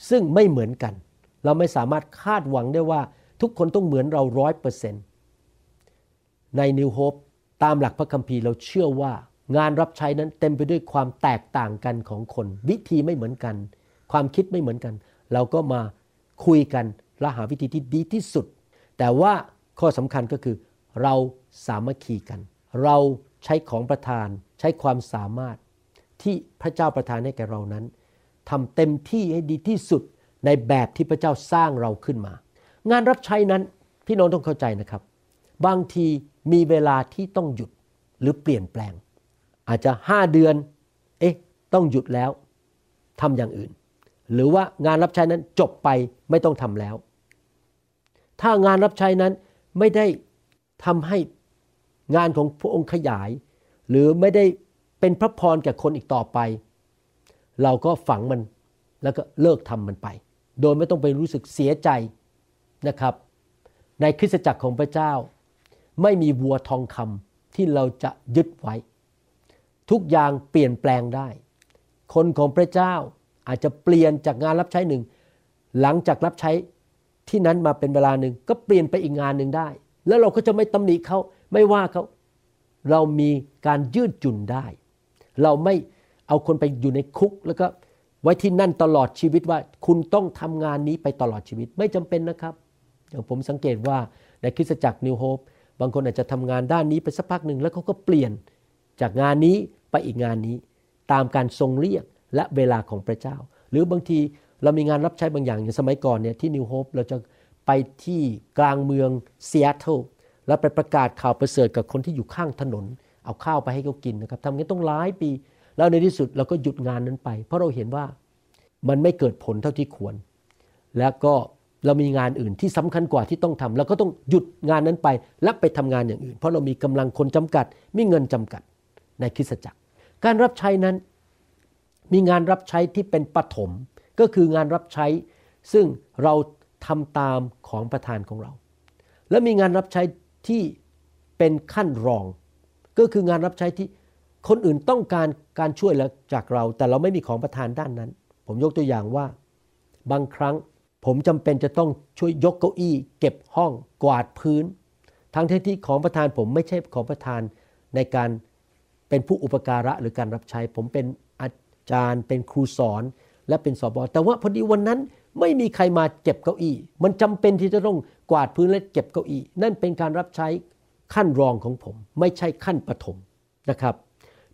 ซึ่งไม่เหมือนกัน เราไม่สามารถคาดหวังได้ว่าทุกคนต้องเหมือนเราร้อยเปอร์เซนต์ในนิวโฮปตามหลักพระคัมภีร์เราเชื่อว่า งานรับใช้นั้นเต็มไปด้วยความแตกต่างกันของคน วิธีไม่เหมือนกัน ความคิดไม่เหมือนกัน เราก็มาคุยกันและหาวิธีที่ดีที่สุด แต่ว่าข้อสำคัญก็คือเราสามัคคีกัน เราใช้ของประทานใช้ความสามารถที่พระเจ้าประทานให้แก่เรานั้นทำเต็มที่ให้ดีที่สุดในแบบที่พระเจ้าสร้างเราขึ้นมา งานรับใช้นั้นพี่น้องต้องเข้าใจนะครับ บางทีมีเวลาที่ต้องหยุดหรือเปลี่ยนแปลง อาจจะห้าเดือน เอ๊ะ ต้องหยุดแล้วทำอย่างอื่น หรือว่างานรับใช้นั้นจบไปไม่ต้องทำแล้ว ถ้างานรับใช้นั้นไม่ได้ทำให้งานของพระองค์ขยาย หรือไม่ได้เป็นพระพรแก่คนอีกต่อไป เราก็ฝังมันแล้วก็เลิกทำมันไป โดยไม่ต้องไปรู้สึกเสียใจนะครับ ในคริสตจักรของพระเจ้า ไม่มีวัวทองคำที่เราจะยึดไว้ ทุกอย่างเปลี่ยนแปลงได้ คนของพระเจ้าอาจจะเปลี่ยนจากงานรับใช้หนึ่ง หลังจากรับใช้ที่นั้นมาเป็นเวลาหนึ่งก็เปลี่ยนไปอีกงานหนึ่งได้ แล้วเราก็จะไม่ตำหนิเขาไม่ว่าเขาเรามีการยืดหยุ่นได้ เราไม่เอาคนไปอยู่ในคุก แล้วก็ไว้ที่นั่นตลอดชีวิตว่าคุณต้องทำงานนี้ไปตลอดชีวิตไม่จำเป็นนะครับอย่างผมสังเกตว่าในคริสตจักร New Hope บางคนอาจจะทำงานด้านนี้ไปสักพักหนึ่งแล้วเขาก็เปลี่ยน จากงานนี้ไปอีกงานนี้ ตามการทรงเรียกและเวลาของพระเจ้า หรือบางทีเรามีงานรับใช้บางอย่างอย่างสมัยก่อนเนี่ยที่ New Hope เราจะไปที่กลางเมืองซีแอตเทิลแล้วไปประกาศข่าวประเสริฐกับคนที่อยู่ข้างถนน เอาข้าวไปให้เขากินนะครับทำงั้นต้องหลายปี แล้วในที่สุดเราก็หยุดงานนั้นไป เพราะเราเห็นว่ามันไม่เกิดผลเท่าที่ควร แล้วก็เรามีงานอื่นที่สำคัญกว่าที่ต้องทำเราก็ต้องหยุดงานนั้นไป และไปทำงานอย่างอื่น เพราะเรามีกำลังคนจำกัด มีเงินจำกัด ในคริสตจักร การรับใช้นั้นมีงานรับใช้ที่เป็นปฐมก็คืองานรับใช้ ซึ่งเราทำตามของประธานของเรา และมีงานรับใช้ที่เป็นขั้นรอง ก็คืองานรับใช้ที่คนอื่นต้องการการช่วยเหลือจากเรา แต่เราไม่มีของประธานด้านนั้น ผมยกตัวอย่างว่า บางครั้งผมจำเป็นจะต้องช่วยยกเก้าอี้ เก็บห้องกวาดพื้น ทั้งที่ของประธานผมไม่ใช่ของประธานในการ เป็นผู้อุปการะหรือการรับใช้ ผมเป็นอาจารย์ เป็นครูสอนและเป็นสอบอแต่ว่าพอดีวันนั้นไม่มีใครมาเก็บเก้าอี้ มันจำเป็นที่จะต้องกวาดพื้นและเก็บเก้าอี้ นั่นเป็นการรับใช้ขั้นรองของผม ไม่ใช่ขั้นปฐมนะครับ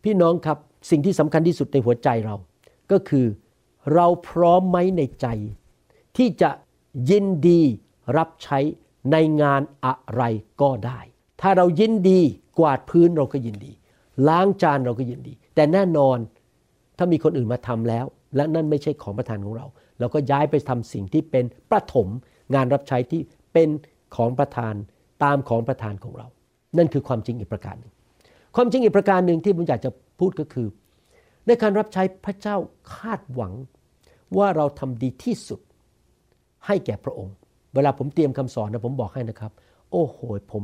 พี่น้องครับสิ่งที่สำคัญที่สุดในหัวใจเรา ก็คือเราพร้อมไหมในใจ ที่จะยินดีรับใช้ในงานอะไรก็ได้ ถ้าเรายินดีกวาดพื้นเราก็ยินดี ล้างจานเราก็ยินดี แต่แน่นอนถ้ามีคนอื่นมาทำแล้ว และนั่นไม่ใช่ของประทานของเรา เราก็ย้ายไปทำสิ่งที่เป็นประถมงานรับใช้ที่เป็นของประทานตามของประทานของเรา นั่นคือความจริงอีกประการหนึ่งความจริงอีกประการหนึ่งที่ผมอยากจะพูดก็คือ ในการรับใช้พระเจ้าคาดหวังว่าเราทำดีที่สุดให้แก่พระองค์ เวลาผมเตรียมคำสอนนะผมบอกให้นะครับ โอ้โหผม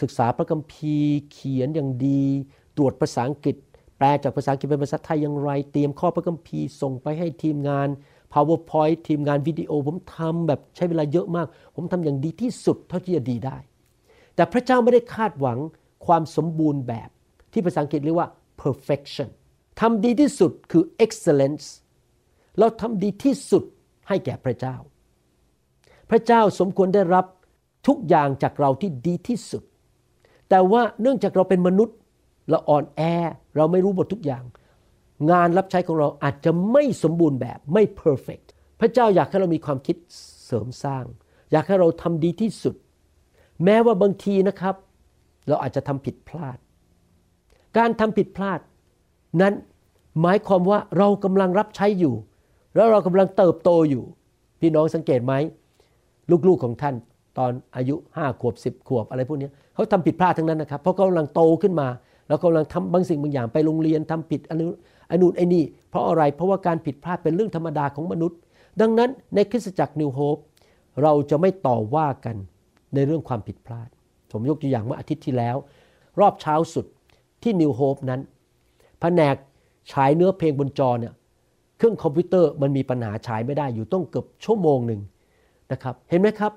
ศึกษาพระคัมภีร์เขียนอย่างดี ตรวจภาษาอังกฤษ แปลจากภาษาอังกฤษเป็นภาษาไทยอย่างไร เตรียมข้อพระคัมภีร์ส่งไปให้ทีมงาน powerpoint ทีมงานวิดีโอ ผมทำแบบใช้เวลาเยอะมาก ผมทำอย่างดีที่สุดเท่าที่จะดีได้ แต่พระเจ้าไม่ได้คาดหวังความสมบูรณ์แบบ ที่ภาษาอังกฤษเรียกว่า perfection ทำดีที่สุดคือ excellence เราทำดีที่สุดให้แก่พระเจ้า พระเจ้าสมควรได้รับทุกอย่างจากเราที่ดีที่สุด แต่ว่าเนื่องจากเราเป็นมนุษย์ เราอ่อนแอเราไม่รู้หมดทุกอย่าง งานรับใช้ของเราอาจจะไม่สมบูรณ์แบบไม่ perfect พระเจ้าอยากให้เรามีความคิดเสริมสร้าง อยากให้เราทำดีที่สุด แม้ว่าบางทีนะครับ เราอาจจะทำผิดพลาด การทำผิดพลาด นั้นหมายความว่าเรากำลังรับใช้อยู่ แล้วเรากำลังเติบโตอยู่ พี่น้องสังเกตไหมลูกๆของท่านตอนอายุห้าขวบสิบขวบอะไรพวกนี้เขาทำผิดพลาดทั้งนั้นนะครับ เพราะเขากำลังโตขึ้นมา แล้วกำลังทำบางสิ่งบางอย่างไปโรงเรียนทำผิดอันนู้นอันนู้นไอ้นี่ เพราะอะไรเพราะว่าการผิดพลาดเป็นเรื่องธรรมดาของมนุษย์ ดังนั้นในคริสตจักร New Hope เราจะไม่ต่อว่ากันในเรื่องความผิดพลาด ผมยกตัวอย่างเมื่ออาทิตย์ที่แล้ว รอบเช้าสุดที่ New Hope นั้นแผนกฉายเนื้อเพลงบนจอเนี่ยเครื่องคอมพิวเตอร์มันมีปัญหาฉายไม่ได้อยู่ต้องเกือบชั่วโมงหนึ่งนะครับเห็นไหมครับ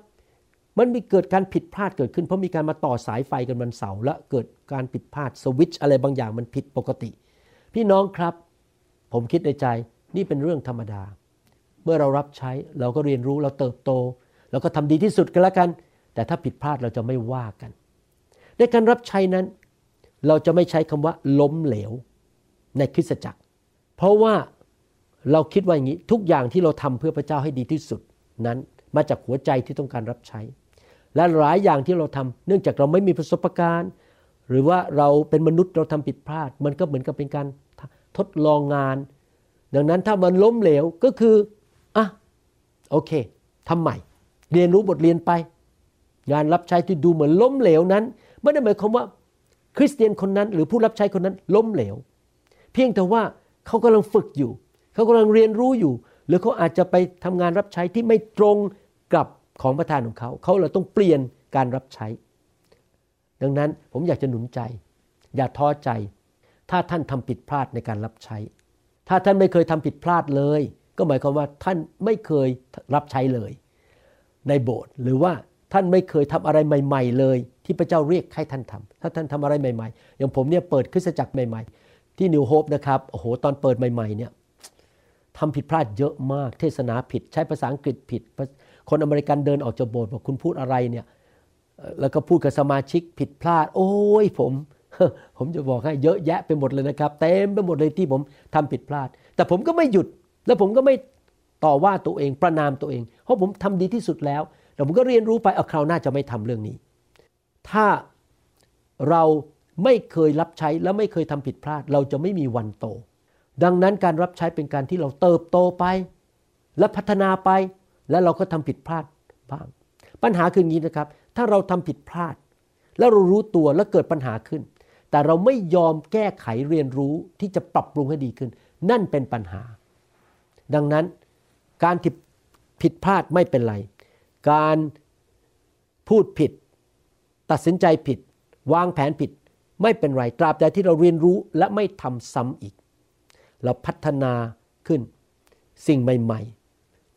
มันมีเกิดการผิดพลาดเกิดขึ้น เพราะมีการมาต่อสายไฟกันวันเสาร์และเกิดการผิดพลาดสวิตช์อะไรบางอย่างมันผิดปกติ พี่น้องครับ ผมคิดในใจนี่เป็นเรื่องธรรมดา เมื่อเรารับใช้เราก็เรียนรู้เราเติบโตเราก็ทำดีที่สุดกันล้วกัน แต่ถ้าผิดพลาดเราจะไม่ว่ากัน ในการรับใช้นั้น เราจะไม่ใช้คำว่าล้มเหลวในคริสตจักร เพราะว่าเราคิดว่าอย่างนี้ทุกอย่างที่เราทำเพื่อพระเจ้าให้ดีที่สุดนั้นมาจากหัวใจที่ต้องการรับใช้ และหลายอย่างที่เราทำเนื่องจากเราไม่มีประสบการณ์ หรือว่าเราเป็นมนุษย์เราทำผิดพลาด มันก็เหมือนกับเป็นการทดลองงาน ดังนั้นถ้ามันล้มเหลวก็คืออะโอเคทำใหม่ เรียนรู้บทเรียนไป งานรับใช้ที่ดูเหมือนล้มเหลวนั้นไม่ได้หมายความว่าคริสเตียนคนนั้นหรือผู้รับใช้คนนั้นล้มเหลว เพียงแต่ว่าเขากำลังฝึกอยู่ เขากำลังเรียนรู้อยู่ หรือเขาอาจจะไปทำงานรับใช้ที่ไม่ตรงกับ ของประธานของเขา เขาเลยต้องเปลี่ยนการรับใช้ ดังนั้นผมอยากจะหนุนใจ อย่าท้อใจ ถ้าท่านทำผิดพลาดในการรับใช้ ถ้าท่านไม่เคยทำผิดพลาดเลย ก็หมายความว่าท่านไม่เคยรับใช้เลย ในโบสถ์หรือว่าท่านไม่เคยทำอะไรใหม่ ๆ เลย ที่พระเจ้าเรียกให้ท่านทำถ้าท่านทำอะไรใหม่ ๆ อย่างผมเนี่ยเปิดคริสตจักรใหม่ๆ ที่นิวโฮปนะครับโอ้โหตอนเปิดใหม่ๆเนี่ยทำผิดพลาดเยอะมาก เทศนาผิด ใช้ภาษาอังกฤษผิด คนอเมริกันเดินออกจากโบสถ์บอกคุณพูดอะไรเนี่ยแล้วก็พูดกับสมาชิกผิดพลาด โอ้ยผม ผมจะบอกให้เยอะแยะไปหมดเลยนะครับเต็มไปหมดเลยที่ผมทำผิดพลาด แต่ผมก็ไม่หยุดแล้วผมก็ไม่ต่อว่าตัวเองประนามตัวเอง เพราะผมทำดีที่สุดแล้วแต่ผมก็เรียนรู้ไปเอาคราวหน้าจะไม่ทำเรื่องนี้ ถ้าเราไม่เคยรับใช้และไม่เคยทำผิดพลาด เราจะไม่มีวันโต ดังนั้นการรับใช้เป็นการที่เราเติบโตไป และพัฒนาไป และเราก็ทำผิดพลาดบ้าง ปัญหาคืออย่างนี้นะครับ ถ้าเราทำผิดพลาด แล้วเรารู้ตัวแล้วเกิดปัญหาขึ้น แต่เราไม่ยอมแก้ไขเรียนรู้ที่จะปรับปรุงให้ดีขึ้น นั่นเป็นปัญหา ดังนั้นการที่ผิดพลาดไม่เป็นไร การพูดผิด ตัดสินใจผิด วางแผนผิดไม่เป็นไรตราบใดที่เราเรียนรู้และไม่ทำซ้ำอีก เราพัฒนาขึ้นสิ่งใหม่ ๆ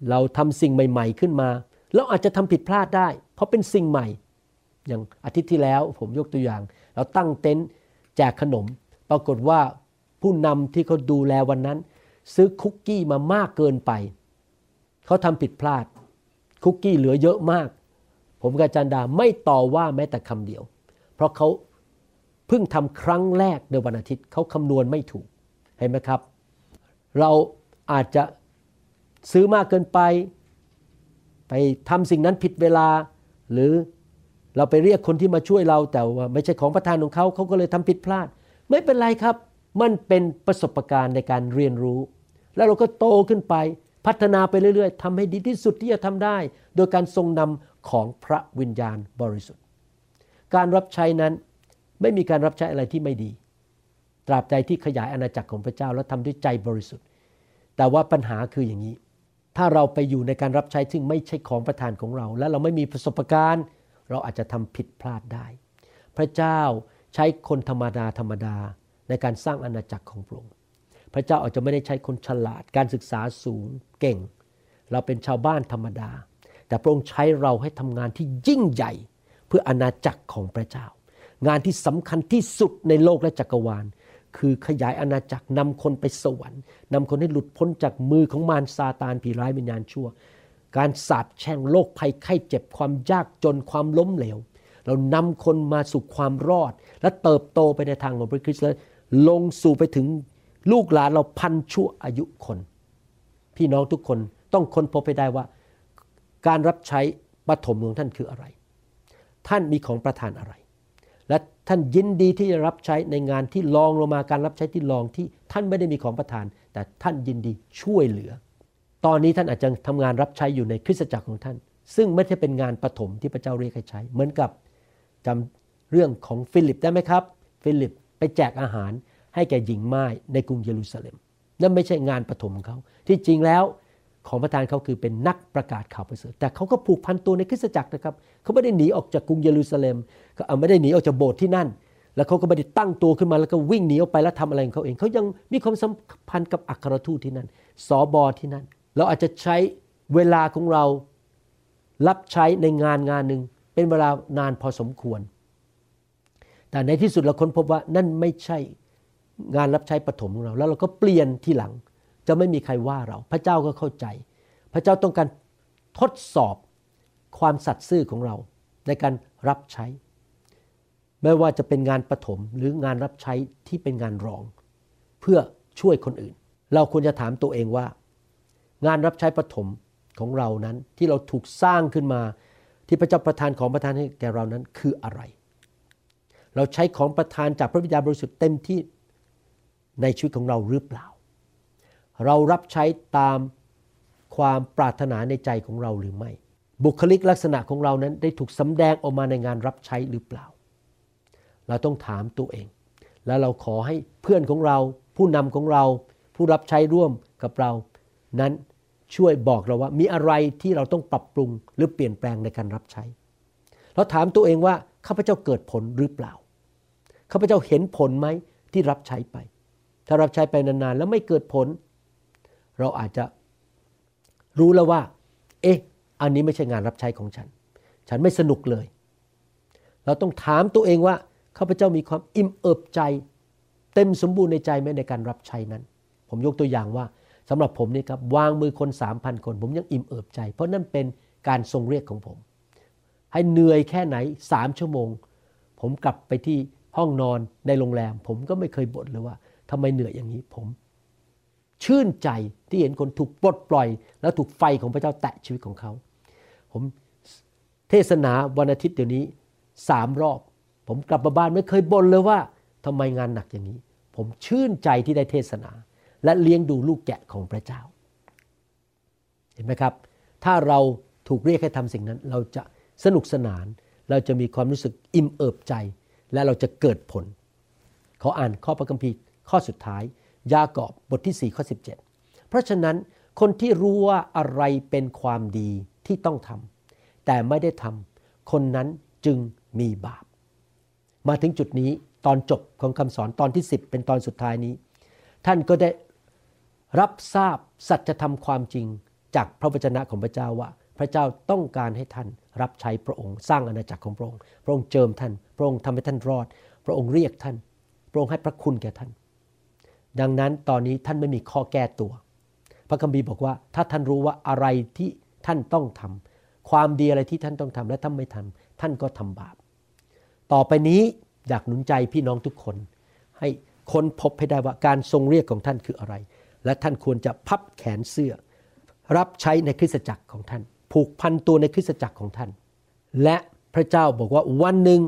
เราทำสิ่งใหม่ ๆขึ้นมา เราอาจจะทำผิดพลาดได้ เพราะเป็นสิ่งใหม่ อย่างอาทิตย์ที่แล้วผมยกตัวอย่าง เราตั้งเต็นท์แจกขนม ปรากฏว่าผู้นำที่เขาดูแลวันนั้น ซื้อคุกกี้มามากเกินไป เขาทำผิดพลาด คุกกี้เหลือเยอะมาก ผมกับอาจันดาไม่ต่อว่าแม้แต่คำเดียว เพราะเขาเพิ่งทำครั้งแรกในวันอาทิตย์เขาคำนวณไม่ถูกเห็นไหมครับ เราอาจจะ ซื้อมากเกินไป ไปทำสิ่งนั้นผิดเวลา หรือเราไปเรียกคนที่มาช่วยเราแต่ว่าไม่ใช่ของประทานของเขาเขาก็เลยทำผิดพลาด ไม่เป็นไรครับ มันเป็นประสบการณ์ในการเรียนรู้ แล้วเราก็โตขึ้นไปพัฒนาไปเรื่อยๆทำให้ดีที่สุดที่จะทำได้ โดยการทรงนำของพระวิญญาณบริสุทธิ์ การรับใช้นั้นไม่มีการรับใช้อะไรที่ไม่ดี ตราบใดที่ขยายอาณาจักรของพระเจ้าและทำด้วยใจบริสุทธิ์ แต่ว่าปัญหาคืออย่างนี้ ถ้าเราไปอยู่ในการรับใช้ซึ่งไม่ใช่ของประทานของเรา และเราไม่มีประสบการณ์ เราอาจจะทำผิดพลาดได้ พระเจ้าใช้คนธรรมดาธรรมดาในการสร้างอาณาจักรของพระองค์พระเจ้าอาจจะไม่ได้ใช้คนฉลาดการศึกษาสูงเก่ง เราเป็นชาวบ้านธรรมดา แต่พระองค์ใช้เราให้ทำงานที่ยิ่งใหญ่เพื่ออาณาจักรของพระเจ้า งานที่สำคัญที่สุดในโลกและจักรวาล คือขยายอาณาจักรนำคนไปสวรรค์นำคนให้หลุดพ้นจากมือของมารซาตานผีร้ายวิญญาณชั่ว การสาปแช่งโรคภัยไข้เจ็บความยากจนความล้มเหลว เรานำคนมาสู่ความรอด และเติบโตไปในทางของพระคริสต์และลงสู่ไปถึงลูกหลานเราพันชั่วอายุคน พี่น้องทุกคนต้องค้นพบให้ได้ว่า การรับใช้ปฐมของท่านคืออะไร ท่านมีของประทานอะไร และท่านยินดีที่จะรับใช้ในงานที่รองลงมาการรับใช้ที่รองที่ท่านไม่ได้มีของประทาน แต่ท่านยินดีช่วยเหลือ ตอนนี้ท่านอาจจะทำงานรับใช้อยู่ในคริสตจักรของท่าน ซึ่งไม่ใช่เป็นงานปฐมที่พระเจ้าเรียกให้ใช้ เหมือนกับจำเรื่องของฟิลิปได้ไหมครับ ฟิลิปไปแจกอาหารให้แก่หญิงม่ายในกรุงเยรูซาเล็ม นั่นไม่ใช่งานปฐมของเขาที่จริงแล้ว ของประทานเขาคือเป็นนักประกาศข่าวประเสริฐแต่เขาก็ผูกพันตัวในคริสตจักรนะครับเขาไม่ได้หนีออกจากกรุงเยรูซาเล็มเขาไม่ได้หนีออกจากโบสถ์ที่นั่น แล้วเขาก็ไม่ได้ตั้งตัวขึ้นมาแล้วก็วิ่งหนีออกไปแล้วทำอะไรของเขาเองเขายังมีความสัมพันธ์กับอัครทูตที่นั่นสอบอที่นั่น เราอาจจะใช้เวลาของเรารับใช้ในงานงานหนึ่งเป็นเวลานานพอสมควร แต่ในที่สุดเราค้นพบว่านั่นไม่ใช่งานรับใช้ปฐมของเรา แล้วเราก็เปลี่ยนที่หลัง จะไม่มีใครว่าเรา พระเจ้าก็เข้าใจ พระเจ้าต้องการทดสอบความสัตย์ซื่อของเราในการรับใช้ ไม่ว่าจะเป็นงานปฐมหรืองานรับใช้ที่เป็นงานรอง เพื่อช่วยคนอื่น เราควรจะถามตัวเองว่า งานรับใช้ปฐมของเรานั้นที่เราถูกสร้างขึ้นมา ที่พระเจ้าประทานของประทานให้แก่เรานั้นคืออะไร เราใช้ของประทานจากพระวิญญาณบริสุทธิ์เต็มที่ในชีวิตของเราหรือเปล่า เรารับใช้ตามความปรารถนาในใจของเราหรือไม่ บุคลิกลักษณะของเรานั้นได้ถูกสำแดงออกมาในงานรับใช้หรือเปล่า เราต้องถามตัวเอง แล้วเราขอให้เพื่อนของเรา ผู้นำของเรา ผู้รับใช้ร่วมกับเรา นั้นช่วยบอกเราว่ามีอะไรที่เราต้องปรับปรุงหรือเปลี่ยนแปลงในการรับใช้ เราถามตัวเองว่าข้าพเจ้าเกิดผลหรือเปล่า ข้าพเจ้าเห็นผลไหมที่รับใช้ไป ถ้ารับใช้ไปนานๆแล้วไม่เกิดผล เราอาจจะรู้แล้วว่า เอ๊ะ อันนี้ไม่ใช่งานรับใช้ของฉัน ฉันไม่สนุกเลย เราต้องถามตัวเองว่าข้าพเจ้ามีความอิ่มเอิบใจ เต็มสมบูรณ์ในใจไหมในการรับใช้นั้น ผมยกตัวอย่างว่าสำหรับผมนี่ครับวางมือคนสามพันคน ผมยังอิ่มเอิบใจ เพราะนั่นเป็นการทรงเรียกของผม ให้เหนื่อยแค่ไหนสามชั่วโมง ผมกลับไปที่ห้องนอนในโรงแรม ผมก็ไม่เคยบ่นเลยว่าทำไมเหนื่อยอย่างนี้ ผม ชื่นใจที่เห็นคนถูกปลดปล่อย แล้วถูกไฟของพระเจ้าแตะชีวิตของเขา ผมเทศนาวันอาทิตย์เดี๋ยวนี้สามรอบ ผมกลับมาบ้านไม่เคยบ่นเลยว่าทำไมงานหนักอย่างนี้ ผมชื่นใจที่ได้เทศนา และเลี้ยงดูลูกแกะของพระเจ้า เห็นไหมครับ ถ้าเราถูกเรียกให้ทำสิ่งนั้น เราจะสนุกสนาน เราจะมีความรู้สึกอิ่มเอิบใจ และเราจะเกิดผลขออ่านข้อพระคัมภีร์ข้อสุดท้าย ยากอบบทที่ 4 ข้อ 17 เพราะฉะนั้นคนที่รู้ว่าอะไรเป็นความดีที่ต้องทำแต่ไม่ได้ทำคนนั้นจึงมีบาป มาถึงจุดนี้ตอนจบของคำสอนตอนที่ 10 เป็นตอนสุดท้ายนี้ ท่านก็ได้รับทราบสัจธรรมความจริงจากพระวจนะของพระเจ้าว่า พระเจ้าต้องการให้ท่านรับใช้พระองค์ สร้างอาณาจักรของพระองค์ พระองค์เจิมท่าน พระองค์ทำให้ท่านรอด พระองค์เรียกท่าน พระองค์ให้พระคุณแก่ท่าน ดังนั้นตอนนี้ท่านไม่มีข้อแก้ตัว พระคัมภีร์บอกว่า ถ้าท่านรู้ว่าอะไรที่ท่านต้องทำความดีอะไรที่ท่านต้องทำและท่านไม่ทำท่านก็ทำบาป ต่อไปนี้อยากหนุนใจพี่น้องทุกคน ให้ค้นพบให้ได้ว่าการทรงเรียกของท่านคืออะไร และท่านควรจะพับแขนเสื้อ รับใช้ในคริสตจักรของท่าน ผูกพันตัวในคริสตจักรของท่าน และพระเจ้าบอกว่าวันหนึ่ง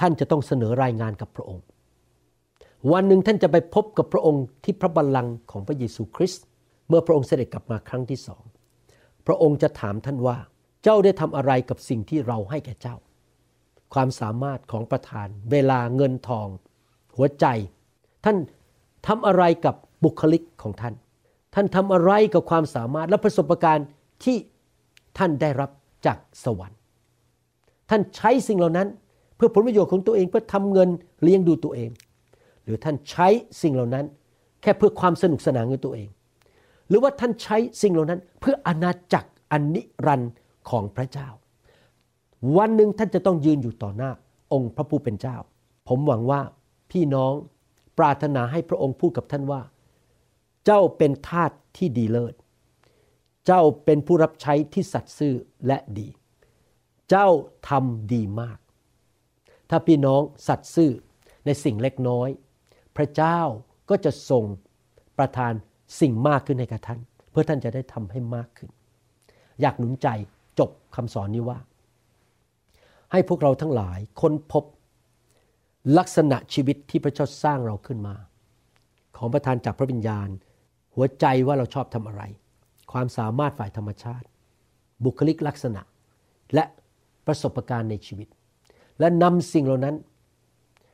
ท่านจะต้องเสนอรายงานกับพระองค์ วันหนึ่งท่านจะไปพบกับพระองค์ที่พระบัลลังก์ของพระเยซูคริสต์เมื่อพระองค์เสด็จกลับมาครั้งที่สองพระองค์จะถามท่านว่าเจ้าได้ทำอะไรกับสิ่งที่เราให้แก่เจ้า ความสามารถของประธาน เวลาเงินทอง หัวใจ ท่านทำอะไรกับบุคลิกของท่าน ท่านทำอะไรกับความสามารถและประสบการณ์ที่ท่านได้รับจากสวรรค์ ท่านใช้สิ่งเหล่านั้นเพื่อผลประโยชน์ของตัวเองเพื่อทำเงินเลี้ยงดูตัวเอง หรือท่านใช้สิ่งเหล่านั้น แค่เพื่อความสนุกสนานของตัวเอง หรือว่าท่านใช้สิ่งเหล่านั้น เพื่ออาณาจักรอันนิรันดร์ของพระเจ้า วันหนึ่งท่านจะต้องยืนอยู่ต่อหน้าองค์พระผู้เป็นเจ้า ผมหวังว่าพี่น้องปรารถนาให้พระองค์พูดกับท่านว่า เจ้าเป็นทาสที่ดีเลิศ เจ้าเป็นผู้รับใช้ที่สัตย์ซื่อและดี เจ้าทำดีมาก ถ้าพี่น้องสัตย์ซื่อในสิ่งเล็กน้อย พระเจ้าก็จะทรงประทานสิ่งมากขึ้นให้กับท่าน เพื่อท่านจะได้ทำให้มากขึ้น อยากหนุนใจจบคำสอนนี้ว่า ให้พวกเราทั้งหลายค้นพบลักษณะชีวิตที่พระเจ้าสร้างเราขึ้นมา ของประทานจากพระวิญญาณ หัวใจว่าเราชอบทำอะไร ความสามารถฝ่ายธรรมชาติ บุคลิกลักษณะ และประสบการณ์ในชีวิต และนำสิ่งเหล่านั้น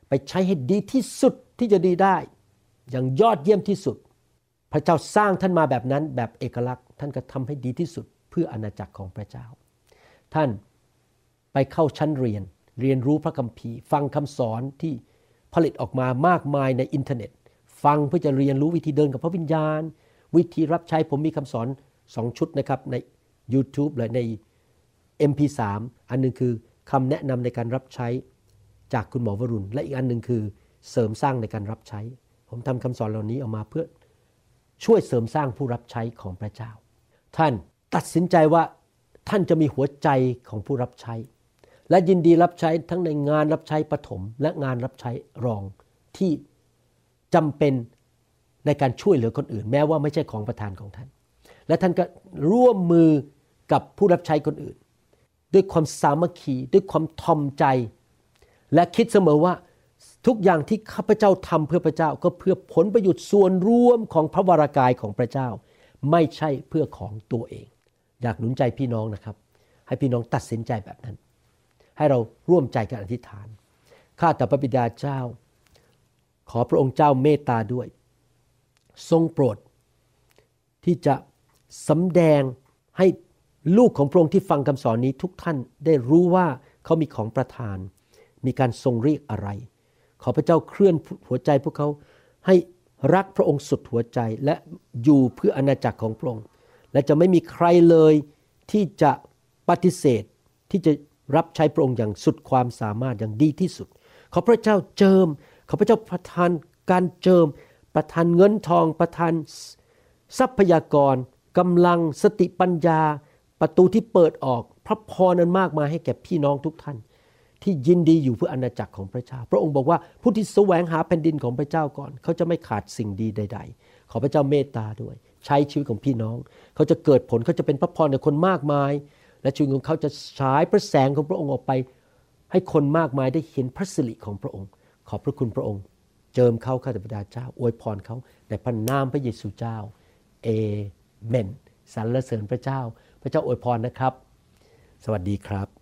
ไปใช้ให้ดีที่สุด ที่จะดีได้ อย่างยอดเยี่ยมที่สุด พระเจ้าสร้างท่านมาแบบนั้นแบบเอกลักษณ์ ท่านก็ทำให้ดีที่สุดเพื่ออาณาจักรของพระเจ้า ท่านไปเข้าชั้นเรียน เรียนรู้พระคัมภีร์ ฟังคำสอนที่ผลิตออกมามากมายในอินเทอร์เน็ต ฟังเพื่อจะเรียนรู้วิธีเดินกับพระวิญญาณ วิธีรับใช้ผมมีคำสอนสองชุดนะครับใน YouTube และใน MP3 อันหนึงคือคำแนะนำในการรับใช้จากคุณหมอวรุณ และอีกอันหนึ่งคือ เสริมสร้างในการรับใช้ ผมทำคำสอนเหล่านี้ออกมาเพื่อช่วยเสริมสร้างผู้รับใช้ของพระเจ้า ท่านตัดสินใจว่าท่านจะมีหัวใจของผู้รับใช้ และยินดีรับใช้ทั้งในงานรับใช้ปฐมและงานรับใช้รองที่จำเป็นในการช่วยเหลือคนอื่น แม้ว่าไม่ใช่ของประธานของท่าน และท่านก็ร่วมมือกับผู้รับใช้คนอื่น ด้วยความสามัคคีด้วยความทอมใจ และคิดเสมอว่า ทุกอย่างที่ข้าพเจ้าทำเพื่อพระเจ้าก็เพื่อผลประโยชน์ส่วนรวมของพระวรากายของพระเจ้า ไม่ใช่เพื่อของตัวเอง อยากหนุนใจพี่น้องนะครับ ให้พี่น้องตัดสินใจแบบนั้น ให้เราร่วมใจกันอธิษฐานข้าแต่พระบิดาเจ้า ขอพระองค์เจ้าเมตตาด้วย ทรงโปรด ที่จะสำแดงให้ลูกของพระองค์ที่ฟังคำสอนนี้ทุกท่านได้รู้ว่าเขามีของประทาน มีการทรงเรียกอะไร ขอพระเจ้าเคลื่อนหัวใจพวกเขาให้รักพระองค์สุดหัวใจและอยู่เพื่ออาณาจักรของพระองค์ และจะไม่มีใครเลยที่จะปฏิเสธที่จะรับใช้พระองค์อย่างสุดความสามารถอย่างดีที่สุด ขอพระเจ้าเจิม ขอพระเจ้าประทานการเจิม ประทานเงินทอง ประทานทรัพยากรกำลังสติปัญญา ประตูที่เปิดออก พระพรนั้นมากมายให้แก่พี่น้องทุกท่าน ที่ยินดีอยู่เพื่ออาณาจักรของพระเจ้า พระองค์บอกว่าผู้ที่แสวงหาแผ่นดินของพระเจ้าก่อน เขาจะไม่ขาดสิ่งดีใด ๆ ขอพระเจ้าเมตตาด้วย ใช้ชีวิตของพี่น้อง เขาจะเกิดผลเขาจะเป็นพระพรในคนมากมาย และชีวิตของเขาจะฉายพระแสงของพระองค์ออกไป ให้คนมากมายได้เห็นพระสิริของพระองค์ ขอบพระคุณพระองค์ เจิมเขาข้าแต่พระบิดาเจ้าอวยพรเขาในพระนามพระเยซูเจ้าเอเมนสรรเสริญพระเจ้า พระเจ้าอวยพรนะครับ สวัสดีครับ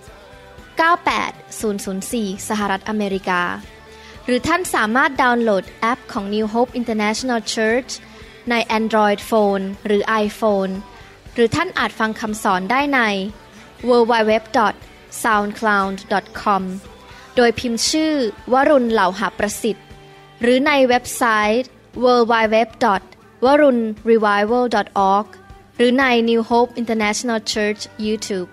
98004 สหรัฐอเมริกา หรือท่านสามารถดาวน์โหลดแอปของ New Hope International Church ใน Android Phone หรือ iPhone หรือท่านอาจฟังคำสอนได้ใน www.soundcloud.com โดยพิมพ์ชื่อวรุณเหล่าหาประสิทธิ์ หรือในเว็บไซต์ www.warunrevival.org หรือใน New Hope International Church YouTube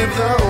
save the